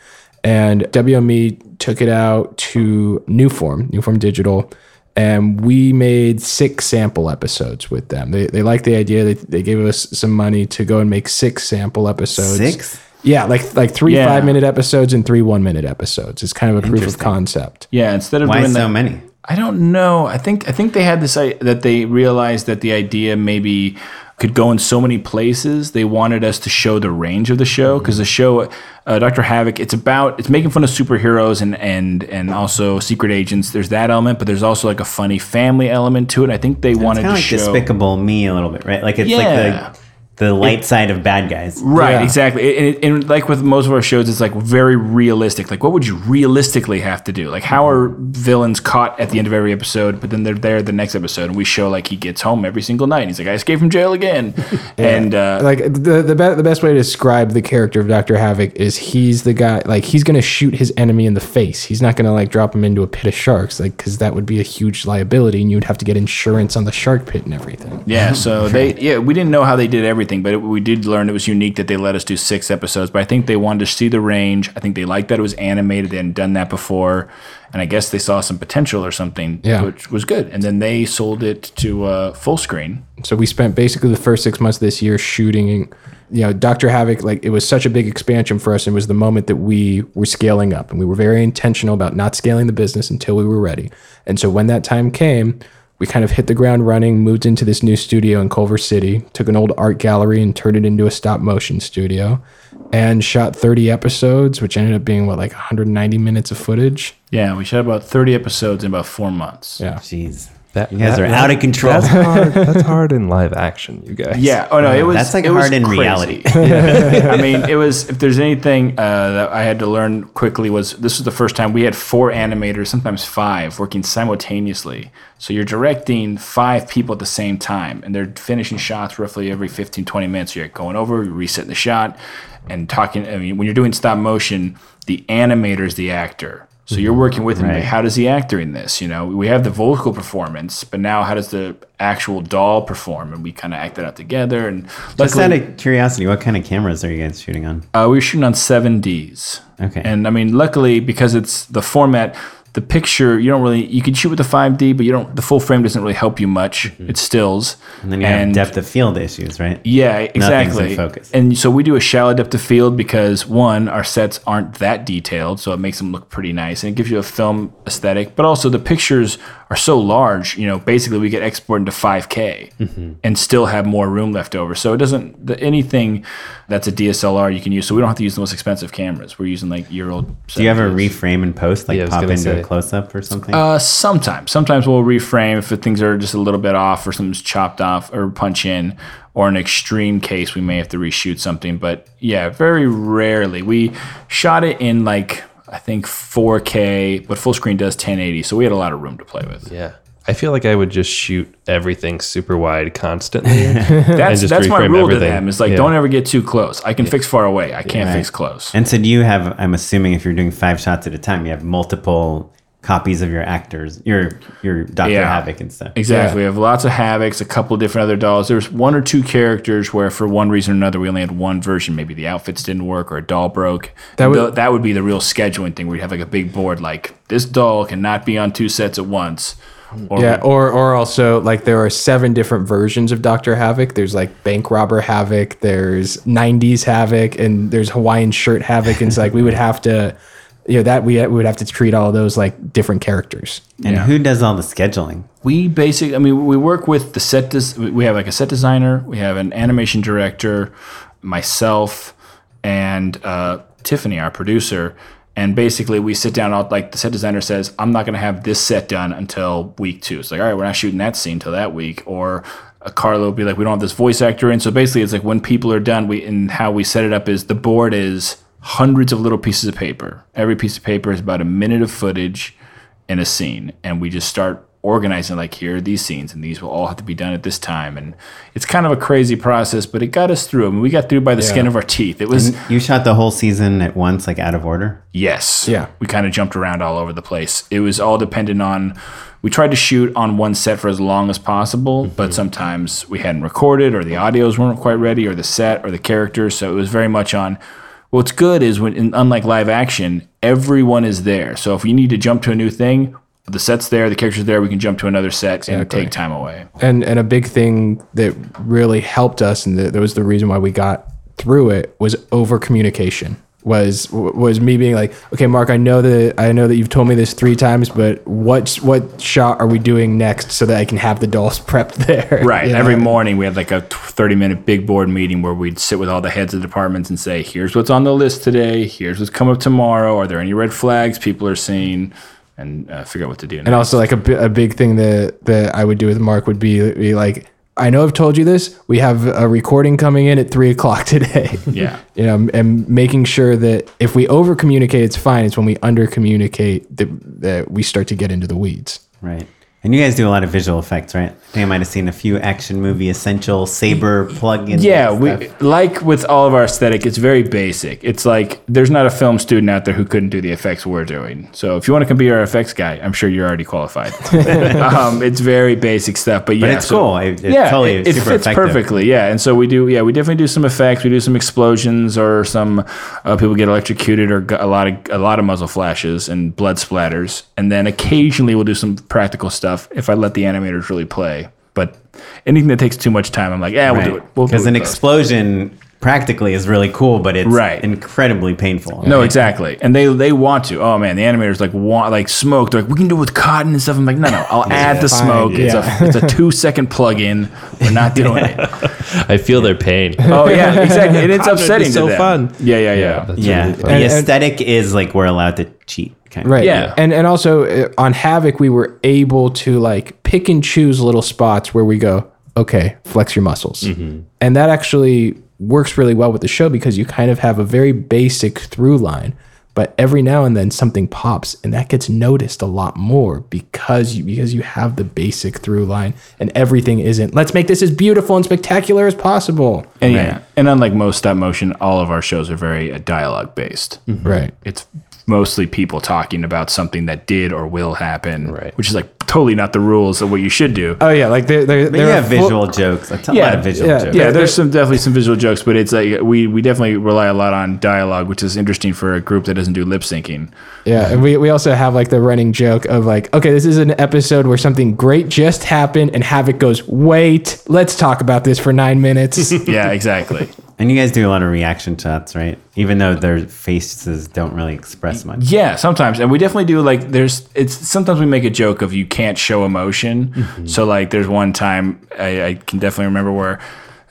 And WME took it out to Newform, Newform Digital. And we made six sample episodes with them. They, they liked the idea. They, they gave us some money to go and make six sample episodes. Six? Yeah, like like three Yeah. five minute episodes and three one minute episodes. It's kind of a proof of concept. Yeah, instead of Why doing so that, many? I don't know. I think I think they had this that they realized that the idea maybe could go in so many places. They wanted us to show the range of the show because the show, uh, Doctor Havoc, it's about it's making fun of superheroes and and and also secret agents. There's that element, but there's also like a funny family element to it. I think they It's wanted to like show. Despicable Me a little bit, right? Like it's Yeah. like the the light side of bad guys. Right, Yeah. exactly. And, and, and like with most of our shows, it's like very realistic. Like, what would you realistically have to do? Like, how are villains caught at the end of every episode, but then they're there the next episode, and we show like he gets home every single night, and he's like, I escaped from jail again, and uh, Like the the, be- the best way to describe the character of Doctor Havoc is he's the guy like he's gonna shoot his enemy in the face. He's not gonna like drop him into a pit of sharks, like because that would be a huge liability, and you'd have to get insurance on the shark pit and everything. Yeah, so they yeah we didn't know how they did everything, but it, we did learn it was unique that they let us do six episodes. But I think they wanted to see the range. I think they liked that it was animated. They hadn't done that before, and I guess they saw some potential or something, Yeah. which was good. And then they sold it to uh, Fullscreen. So we spent basically the first six months of this year shooting. You know, Doctor Havoc, like it was such a big expansion for us. And it was the moment that we were scaling up, and we were very intentional about not scaling the business until we were ready. And so when that time came, we kind of hit the ground running, moved into this new studio in Culver City, took an old art gallery and turned it into a stop motion studio, and shot 30 episodes, which ended up being what like 190 minutes of footage. Yeah, we shot about thirty episodes in about four months. Yeah. Jeez. That, You guys that- are out of control. That's hard. That's hard in live action, you guys. Yeah. Oh no, it was. That's like it was hard in crazy. reality. Yeah. I mean, it was. If there's anything uh, that I had to learn quickly was this was the first time we had four animators, sometimes five, working simultaneously. So you're directing five people at the same time, and they're finishing shots roughly every 15, 20 minutes. You're going over, you're resetting the shot, and talking. I mean, when you're doing stop motion, the animator is the actor. So you're working with him. Right. Like, how does he act during this? You know, we have the vocal performance, but now how does the actual doll perform? And we kind of act that out together. And Just luckily- out of curiosity, what kind of cameras are you guys shooting on? uh, we were shooting on 7Ds. Okay. And I mean, luckily, because it's the format, the picture, you don't really, you can shoot with the 5D, but you don't, the full frame doesn't really help you much. It's stills. Mm-hmm. And then you have depth of field issues, right? Yeah, exactly. focus. And so we do a shallow depth of field because one, our sets aren't that detailed, so it makes them look pretty nice and it gives you a film aesthetic. But also the pictures are so large. You know, basically we get export into 5K Mm-hmm. and still have more room left over. So it doesn't the, anything that's a DSLR you can use. So we don't have to use the most expensive cameras. We're using like year old. Do you ever reframe and post, like Yeah, pop into say. a close up or something? Uh, sometimes. Sometimes we'll reframe if things are just a little bit off or something's chopped off or punch in. Or an extreme case, we may have to reshoot something. But yeah, very rarely. We shot it in like I think 4K, but Fullscreen does 1080, so we had a lot of room to play with. Yeah. I feel like I would just shoot everything super wide constantly. That's just that's my reframe rule to them. Is like Yeah. don't ever get too close. I can fix far away. I can't fix close. and so do you have, I'm assuming if you're doing five shots at a time, you have multiple copies of your actors, your your Dr. Yeah. Havoc and stuff. Exactly. We have lots of Havocs, a couple of different other dolls. There's one or two characters where, for one reason or another, we only had one version. Maybe the outfits didn't work or a doll broke. That That would- would, that would be the real scheduling thing where you have like a big board like this doll cannot be on two sets at once. Or Yeah, or or also like there are seven different versions of Doctor Havoc. There's like bank robber Havoc, there's '90s Havoc, and there's Hawaiian shirt Havoc. And it's like we would have to, you know, that we, we would have to treat all those like different characters. And Yeah. who does all the scheduling? we basically, I mean, we work with the set. Des- we have like a set designer, we have an animation director, myself, and uh, Tiffany, our producer. And basically, we sit down. All, like the set designer says, "I'm not going to have this set done until week two. It's like, all right, we're not shooting that scene until that week. Or uh, Carlo will be like, we don't have this voice actor in. So basically, it's like when people are done, we and how we set it up is the board is hundreds of little pieces of paper. Every piece of paper is about a minute of footage in a scene and we just start organizing like here are these scenes and these will all have to be done at this time and it's kind of a crazy process but it got us through I mean we got through by the skin of our teeth it was You shot the whole season at once, like out of order? yes Yeah. we kind of jumped around all over the place it was all dependent on we tried to shoot on one set for as long as possible mm-hmm. but sometimes we hadn't recorded or the audios weren't quite ready or the set or the characters so it was very much on what's good is when in, unlike live action everyone is there. So if you need to jump to a new thing the set's there the characters there we can jump to another set and take time away. And and a big thing that really helped us, and that was the reason why we got through it, was over communication. Was was me being like, okay, Mark, I know that I know that you've told me this three times, but what what shot are we doing next so that I can have the dolls prepped there? Right. You know? Every morning we had like a 30 minute big board meeting where we'd sit with all the heads of departments and say, here's what's on the list today. Here's what's coming up tomorrow. Are there any red flags people are seeing? And uh, figure out what to do. And also, like a, a big thing that that I would do with Mark would be, be like, I know I've told you this. We have a recording coming in at three o'clock today. Yeah. you know, and making sure that if we over communicate, it's fine. It's when we under communicate that that we start to get into the weeds. Right. And you guys do a lot of visual effects, right? I think I might have seen a few action movie essential saber plug-ins. Yeah, and we like with all of our aesthetic, it's very basic. It's like there's not a film student out there who couldn't do the effects we're doing. So if you want to be our effects guy, I'm sure you're already qualified. um, it's very basic stuff, but yeah, But it's so- cool. It, it's yeah, totally it, it fits effective. perfectly. Yeah, and so we do. Yeah, we definitely do some effects. We do some explosions or some uh, people get electrocuted or a lot of a lot of muzzle flashes and blood splatters, and then occasionally we'll do some practical stuff if I let the animators really play. But anything that takes too much time, I'm like, yeah, we'll do it. We'll Because an it explosion practically is really cool, but it's Right. incredibly painful. No, exactly. And they they want to. Oh man, the animators like want like smoke. They're like, we can do it with cotton and stuff. I'm like, no, no, I'll add the fine, smoke. It's a it's a two second plug in. We're not doing it. I feel their pain. Oh yeah, exactly. And it's Cotton would be upsetting. so to them. fun. Yeah, yeah, yeah. that's Yeah. really The fun. And- and- aesthetic is like we're allowed to cheat. Kind of. Right. Yeah. And and also uh, on Havoc, we were able to like pick and choose little spots where we go, okay, flex your muscles, and that actually works really well with the show because you kind of have a very basic through line. But every now and then something pops, and that gets noticed a lot more because you because you have the basic through line, and everything isn't. Let's make this as beautiful and spectacular as possible. And yeah, and unlike most stop motion, all of our shows are very uh, dialogue based. Right. It's mostly people talking about something that did or will happen, Right. which is like totally not the rules of what you should do. Oh yeah, like they're, they're, But you have visual jokes. A ton- lot of visual yeah, jokes. Yeah, there's some definitely some visual jokes, but it's like we we definitely rely a lot on dialogue, which is interesting for a group that doesn't do lip syncing. Yeah, and we, we also have like the running joke of like, okay, this is an episode where something great just happened, and Havoc goes, wait, let's talk about this for nine minutes. Yeah, exactly. And you guys do a lot of reaction shots, right? Even though their faces don't really express much. Yeah, sometimes, and we definitely do. Like, there's it's sometimes we make a joke of you can't show emotion. Mm-hmm. So, like, there's one time I, I can definitely remember where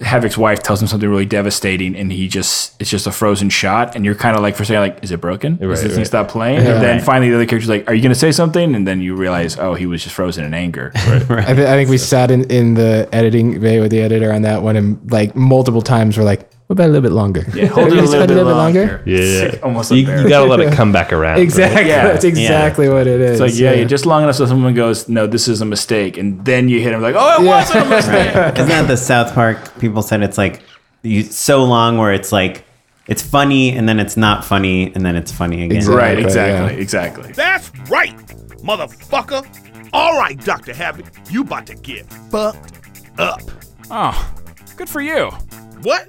Havoc's wife tells him something really devastating, and he just it's just a frozen shot, and you're kind of like for a second like, is it broken? Is this thing stop playing? And then finally the other character's like, are you gonna say something? And then you realize, oh, he was just frozen in anger. I, th- I think we sat in, in the editing bay with the editor on that one, and like multiple times we're like, what about a little bit longer? Yeah, hold it a Just little bit longer. longer? Yeah. almost You, like you gotta let it come back around. Exactly. Yeah. That's exactly what it is. It's like, yeah, you're just long enough so someone goes, no, this is a mistake. And then you hit him like, oh, it wasn't a mistake. Isn't that the South Park? People said it's like you, so long where it's like it's funny and then it's not funny and then it's funny again. Exactly. right, Exactly, exactly, exactly. That's right, motherfucker. All right, Dr. Havoc, you about to get fucked up. Oh, good for you. What?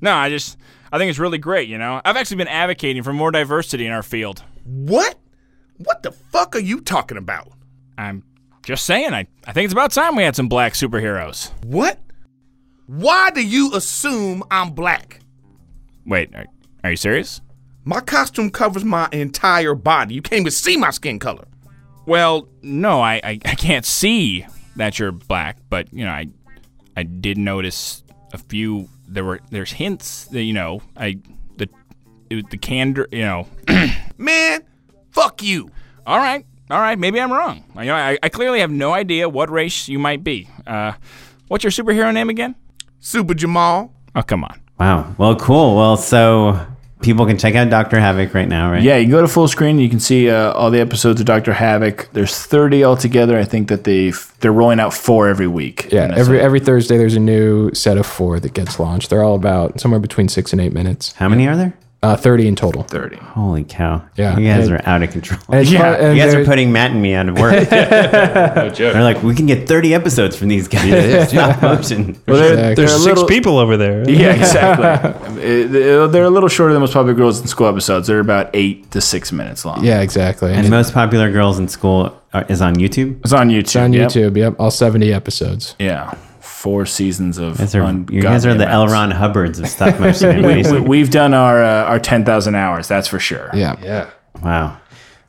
No, I just I think it's really great. You know, I've actually been advocating for more diversity in our field. What? What the fuck are you talking about? I'm just saying. I I think it's about time we had some black superheroes. What? Why do you assume I'm black? Wait, are, are you serious? My costume covers my entire body. You can't even see my skin color. Well, no, I, I, I can't see that you're black, but you know, I I did notice a few. There were there's hints that you know I the it, was the candor you know. Man, fuck you. all right, all right, maybe I'm wrong. You know, I, I clearly have no idea what race you might be. Uh, what's your superhero name again? Super Jamal. Oh, come on. Wow. Well, cool. Well, so people can check out Doctor Havoc right now, right? Yeah, you go to Fullscreen. You can see uh, all the episodes of Doctor Havoc. There's 30 altogether. I think that they they're rolling out four every week. Yeah, every it. every Thursday there's a new set of four that gets launched. They're all about somewhere between six and eight minutes. How many are there? Uh, Thirty in total. 30. Holy cow! Yeah. you guys And- are out of control. And Yeah, fun- and you guys are putting Matt and me out of work. no joke. They're like, we can get 30 episodes from these guys. Stop motion. Well, they're, Exactly. There's six little, people over there. Yeah, exactly. Uh, they're a little shorter than most popular girls in school episodes. They're about eight to six minutes long. Yeah, exactly. And most popular girls in school are, is on YouTube. It's on YouTube. it's on yep. YouTube. Yep, all seventy episodes. Yeah. Four seasons of. You guys are, ungodly you guys are the L. amounts. Ron Hubbards of stop motion We, animation. we, we've done our uh, our 10,000 hours, that's for sure. Yeah, Yeah. Wow.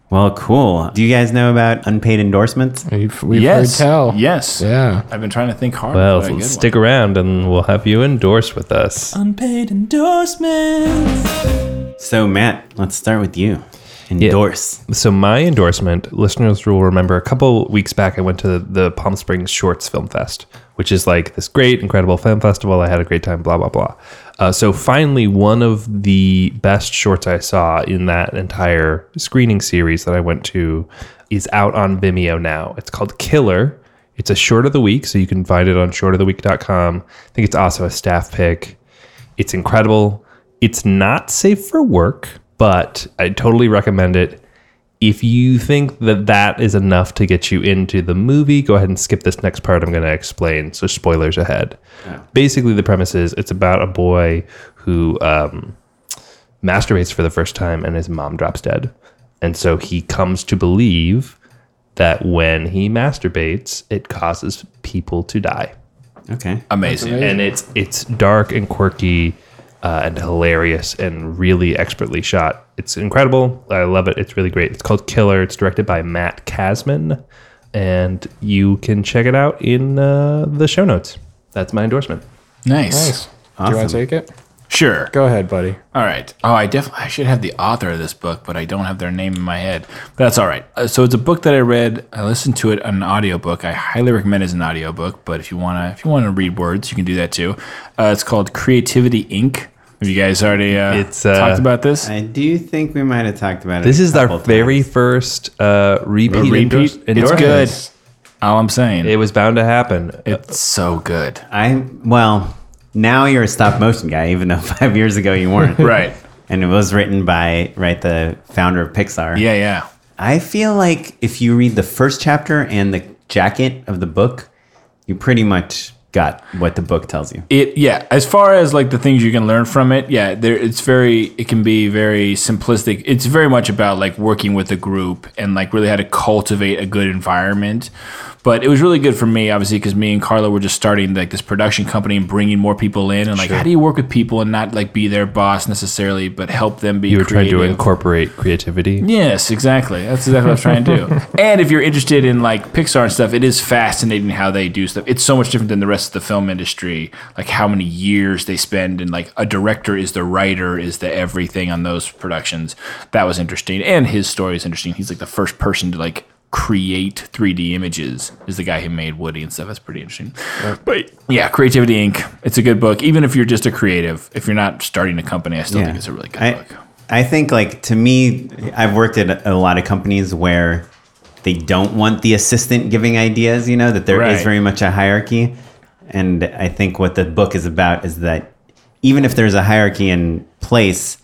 Well, cool. Do you guys know about unpaid endorsements? we've, we've yes. heard tell. Yes. Yeah. I've been trying to think hard. Well, for a good stick around and we'll have you endorse with us. Unpaid endorsements. So, Matt, let's start with you. Endorse. So my endorsement, listeners will remember a couple weeks back I went to the Palm Springs Shorts Film Fest, which is like this great, incredible film festival. I had a great time, blah, blah, blah. Uh, so finally, one of the best shorts I saw in that entire screening series that I went to is out on Vimeo now. It's called Killer. It's a short of the week, so you can find it on shortoftheweek.com. I think it's also a staff pick. It's incredible. It's not safe for work, but I totally recommend it. If you think that that is enough to get you into the movie, go ahead and skip this next part I'm going to explain. So, spoilers ahead. Basically, the premise is it's about a boy who um, masturbates for the first time and his mom drops dead. And so he comes to believe that when he masturbates, it causes people to die Okay. Amazing. and it's it's dark and quirky uh, and hilarious and really expertly shot. It's incredible. I love it. It's really great. It's called Killer. It's directed by Matt Kazman, and you can check it out in uh, the show notes. That's my endorsement. Nice. Nice. Do you want to take it? Sure. Go ahead, buddy. All right. Oh, I definitely I should have the author of this book, but I don't have their name in my head. But that's all right. Uh, so it's a book that I read. I listened to it on an audiobook. I highly recommend it as an audiobook, but if you want to if you want to read words, you can do that too. Uh, it's called Creativity Inc. Have you guys already uh, It's, uh, talked about this? I do think we might have talked about it. This is our couple very times. first uh, repeat, repeat? endorse- It's endorsement. good. All I'm saying. It was bound to happen. it's so good. I well, now you're a stop motion guy, even though five years ago you weren't. Right. And it was written by right the founder of Pixar. Yeah, yeah. I feel like if you read the first chapter and the jacket of the book, you pretty much got what the book tells you. It yeah. As far as like the things you can learn from it, yeah, there it's very it can be very simplistic. It's very much about like working with a group and like really how to cultivate a good environment. But it was really good for me, obviously, because me and Carlo were just starting like this production company and bringing more people in, and like, how do you work with people and not like be their boss necessarily, but help them be You were trying to incorporate creativity. Yes, exactly. That's exactly what I was trying to do. and if you're interested in like Pixar and stuff, it is fascinating how they do stuff. It's so much different than the rest of the film industry. Like how many years they spend and like a director is the writer, is the everything on those productions. That was interesting. And his story is interesting. He's like the first person to like create 3D images is the guy who made Woody and stuff. That's pretty interesting. But yeah, Creativity Inc. It's a good book. Even if you're just a creative, if you're not starting a company, I still think it's a really good I, book. I think like to me, I've worked at a lot of companies where they don't want the assistant giving ideas. You know that there is Right. very much a hierarchy, and I think what the book is about is that even if there's a hierarchy in place,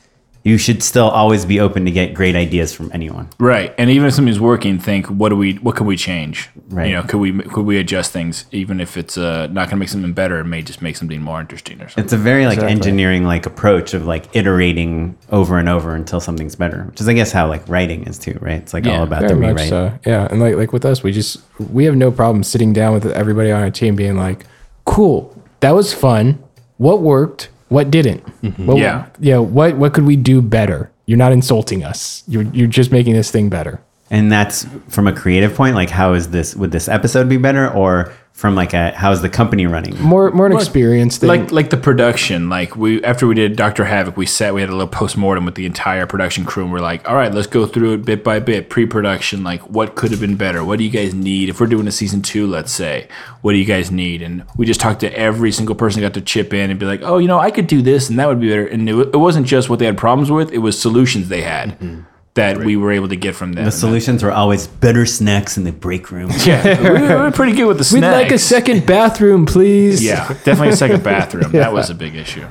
you should still always be open to get great ideas from anyone. Right, and even if something's working, think what do we, what can we change? Right. You know, could we, could we adjust things? Even if it's uh, not going to make something better, it may just make something more interesting or something. It's a very like engineering like approach of like iterating over and over until something's better, which is I guess how like writing is too, right? It's like Yeah, all about the Very rewrite. much so. Yeah, and like like with us, we just we have no problem sitting down with everybody on our team, being like, "Cool, that was fun. What worked? What didn't? Mm-hmm. What, Yeah. yeah. What what could we do better? You're not insulting us. You're you're just making this thing better. And that's from a creative point, like how is this would this episode be better or from like a how's the company running? More more an experience thing. like like the production like we after we did dr havoc we sat we had a little post-mortem with the entire production crew and we're like all right let's go through it bit by bit pre-production like what could have been better? What do you guys need? If we're doing a season two let's say what do you guys need? And we just talked to every single person who got to chip in and be like oh you know i could do this and that would be better. And it, it wasn't just what they had problems with it was solutions they had mm-hmm. That we were able to get from them The solutions were always better snacks in the break room. yeah we were pretty good with the snacks. We'd snacks like a second bathroom, please. yeah definitely a second bathroom that was a big issue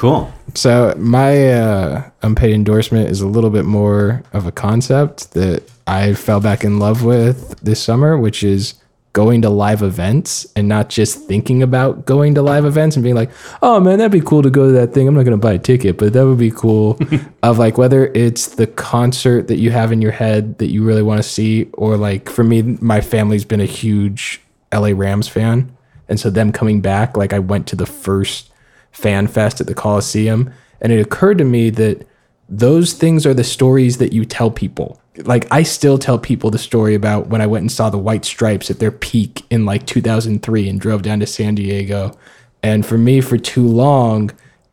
Cool. So my uh, unpaid endorsement is a little bit more of a concept that I fell back in love with this summer, which is going to live events and not just thinking about going to live events and being like, oh man, that'd be cool to go to that thing. I'm not going to buy a ticket, but that would be cool. of like whether it's the concert that you have in your head that you really want to see, or like for me, my family's been a huge LA Rams fan. And so them coming back, like I went to the first fan fest at the Coliseum, and it occurred to me that those things are the stories that you tell people. Like I still tell people the story about when I went and saw the White Stripes at their peak in like 2003 and drove down to San Diego. And for me, for too long,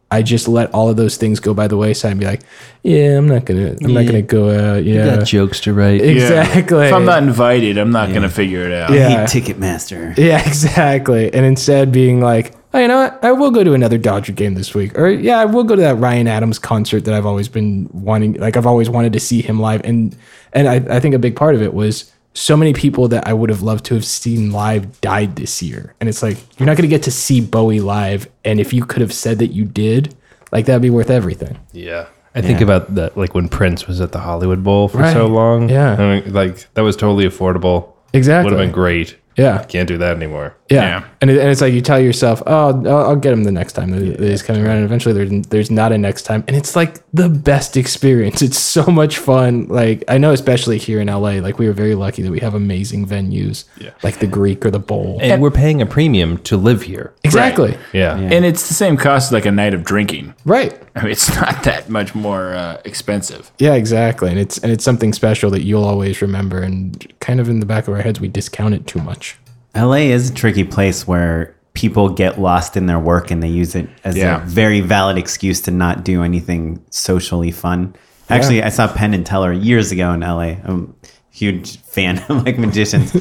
I just let all of those things go by the wayside and be like, "Yeah, I'm not gonna, I'm not gonna go out." Yeah, jokes to write. exactly. if i'm not invited i'm not gonna figure it out Yeah. I hate Ticketmaster. Yeah, exactly. And instead being like, oh, you know what? I will go to another Dodger game this week. Or yeah, I will go to that Ryan Adams concert that I've always been wanting. Like I've always wanted to see him live. And and I, I think a big part of it was so many people that I would have loved to have seen live died this year. And it's like, you're not gonna get to see Bowie live. And if you could have said that you did, like that'd be worth everything. Yeah. I think about that, like when Prince was at the Hollywood Bowl for Right. so long. Yeah. I mean, like that was totally affordable. Exactly. Would have been great. Yeah. Can't do that anymore. Yeah. Yeah. And, it, and it's like you tell yourself, oh, I'll, I'll get him the next time that that he's coming around. And eventually there's, there's not a next time. And it's like the best experience. It's so much fun. Like, I know, especially here in LA, like we were very lucky that we have amazing venues like the Greek or the Bowl. And, we're paying a premium to live here. exactly. Yeah. And it's the same cost as like a night of drinking. Right. I mean, it's not that much more uh, expensive. Yeah, exactly. And it's, and it's something special that you'll always remember. And kind of in the back of our heads, we discount it too much. LA is a tricky place where people get lost in their work and they use it as Yeah. a very valid excuse to not do anything socially fun. Actually, I saw Penn and Teller years ago in LA. I'm a huge fan of like magicians.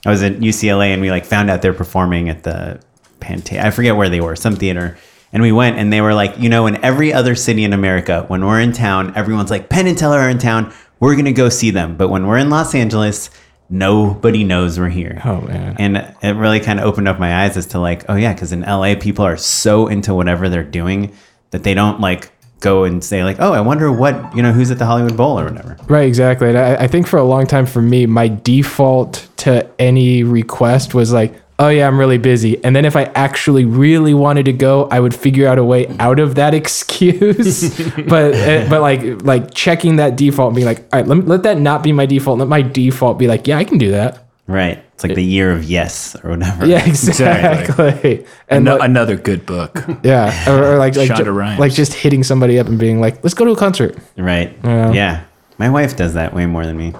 I was at UCLA and we like found out they're performing at the Pante. I forget where they were, some theater. And we went and they were like, you know, in every other city in America, when we're in town, everyone's like, Penn and Teller are in town. We're going to go see them. But when we're in Los Angeles, nobody knows we're here. Oh, man. And it really kind of opened up my eyes as to like, oh yeah, because in LA people are so into whatever they're doing that they don't like go and say like, oh, I wonder what you know who's at the Hollywood Bowl or whatever. Right, exactly. And I, I think for a long time for me, my default to any request was like, oh yeah, I'm really busy. And then if I actually really wanted to go, I would figure out a way out of that excuse. but uh, but like like checking that default and being like, all right, let, me, let that not be my default. Let my default be like, yeah, I can do that. Right. It's like the year of yes or whatever. Yeah, exactly. And Ano- like- another good book. yeah, or, or like like, ju- like just hitting somebody up and being like, "Let's go to a concert." Right. Yeah. Yeah. My wife does that way more than me.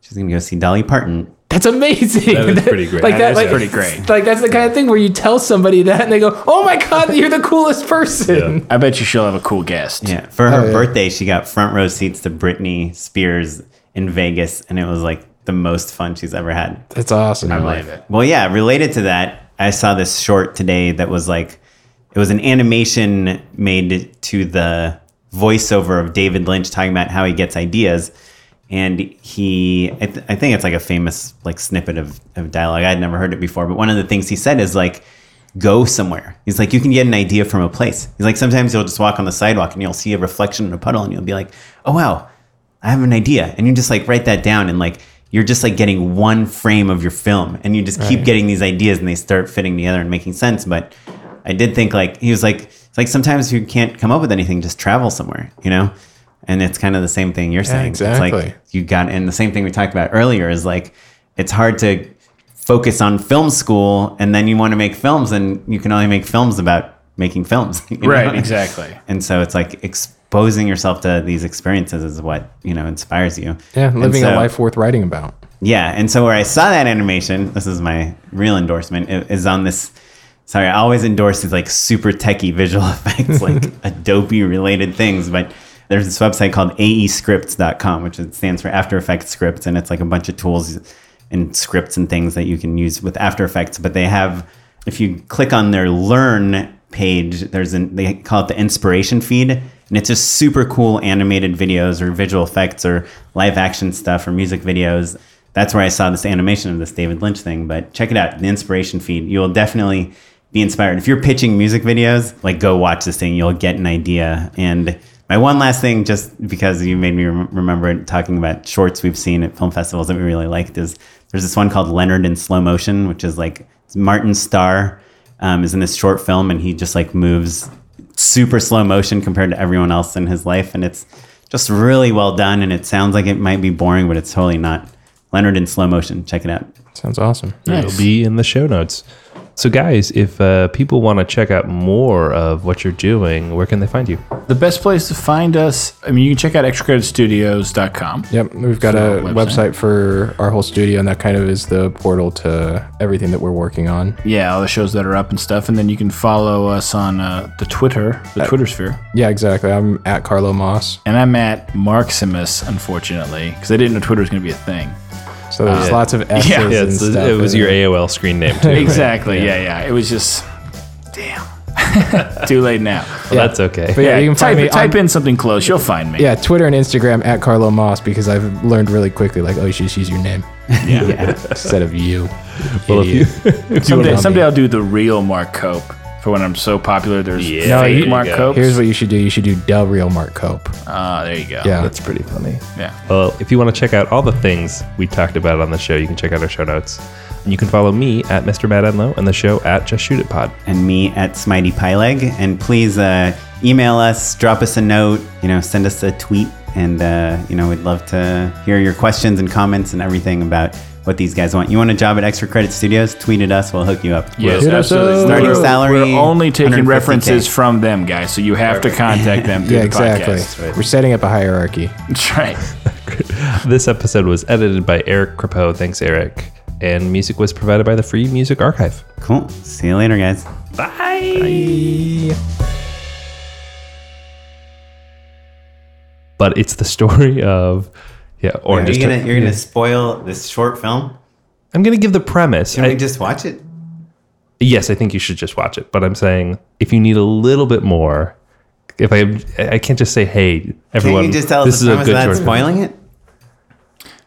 She's gonna go see Dolly Parton. That's amazing. That is pretty great. like That is like, pretty great. Like that's the kind of thing where you tell somebody that and they go, "Oh my god, you're the coolest person." I bet you she'll have a cool guest. Yeah. For her Oh, yeah. birthday, she got front row seats to Britney Spears in Vegas, and it was like the most fun she's ever had. That's awesome. I believe it. Well, yeah, related to that, I saw this short today that was like, it was an animation made to the voiceover of David Lynch talking about how he gets ideas. And he, I, th- I think it's like a famous like snippet of, of dialogue. I'd never heard it before, but one of the things he said is like, go somewhere. He's like, you can get an idea from a place. He's like, sometimes you'll just walk on the sidewalk and you'll see a reflection in a puddle and you'll be like, oh wow, I have an idea. And you just like write that down and like you're just like getting one frame of your film and you just keep getting these ideas and they start fitting together and making sense. But I did think like he was like it's like sometimes you can't come up with anything, just travel somewhere, you know? And it's kind of the same thing you're saying. It's exactly. like you got and the same thing we talked about earlier is like it's hard to focus on film school and then you want to make films and you can only make films about making films. you know? Right, exactly. And so it's like exposing yourself to these experiences is what, you know, inspires you. Yeah, living so- a life worth writing about. Yeah. And so where I saw that animation, this is my real endorsement, is on this. Sorry, I always endorse these like super techie visual effects, like Adobe related things. But there's this website called aescripts.com, which stands for After Effects Scripts. And it's like a bunch of tools and scripts and things that you can use with After Effects. But they have, if you click on their learn page, there's an, they call it the inspiration feed. And it's just super cool animated videos or visual effects or live action stuff or music videos. That's where I saw this animation of this David Lynch thing. But check it out, the inspiration feed. You will definitely be inspired. If you're pitching music videos, like go watch this thing. You'll get an idea. And my one last thing, just because you made me rem- remember talking about shorts we've seen at film festivals that we really liked, is there's this one called Leonard in slow motion, which is like Martin Starr um, is in this short film, and he just like moves super slow motion compared to everyone else in his life, and it's just really well done. And it sounds like it might be boring, but it's totally not. Leonard in slow motion. Check it out. Sounds awesome. It'll be in the show notes. So, guys, if uh, people want to check out more of what you're doing, where can they find you? The best place to find us, I mean, you can check out extracreditstudios.com. Yep, we've got So, a website. website. for our whole studio, and that kind of is the portal to everything that we're working on. Yeah, all the shows that are up and stuff. And then you can follow us on uh, the Twitter, the Twitter sphere. Yeah, exactly. I'm at Carlo Moss. And I'm at Marksimuss, unfortunately, because I didn't know Twitter was going to be a thing. So there's lots of S's yeah, Yeah, it's, stuff. it was your. AOL screen name, too. Exactly. Yeah. yeah, It was just, damn. Too late now. Well, that's okay. But yeah, you can type, find me. type on- in something close. You'll find me. Yeah, Twitter and Instagram at Carlo Moss because I've learned really quickly, like, oh, you should use your name Yeah. instead of you. Well, if you- Do it Someday, someday. I'll do the real Mark Cope for when I'm so popular. There's Yeah, No, fake you- Mark go. Cope. Here's what you should do. You should do Del Real Mark Cope. Ah, there you go. Yeah. That's pretty funny. Yeah. Well, if you want to check out all the things we talked about on the show, you can check out our show notes. And you can follow me at Mr. Matt Enlow and the show at Just Shoot It Pod. and me at Smitey PieLeg. And please uh, email us, drop us a note, you know, send us a tweet, and uh, you know, we'd love to hear your questions and comments and everything about what these guys want. You want a job at Extra Credit Studios? Tweet at us. We'll hook you up. Yes, Hit absolutely. Starting We're- salary, We're only taking references from them, guys. So you have to contact them Yeah, the exactly. podcast. We're setting up a hierarchy. That's right. This episode was edited by Eric Crepeau. Thanks, Eric. And music was provided by the Free Music Archive. Cool. See you later, guys. Bye. But it's the story of, yeah, Are Orange. you is gonna to- you're gonna spoil this short film? I'm going to give the premise. Can I- we just watch it? yes, I think you should just watch it. But I'm saying if you need a little bit more, if I I can't just say, hey, everyone, Can you just tell us this the is a good without short film." spoiling it?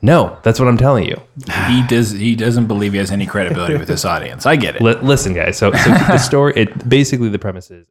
No, that's what I'm telling you. He does. He doesn't believe he has any credibility with this audience. I get it. Li- listen, guys. So, so the story, it basically the premise is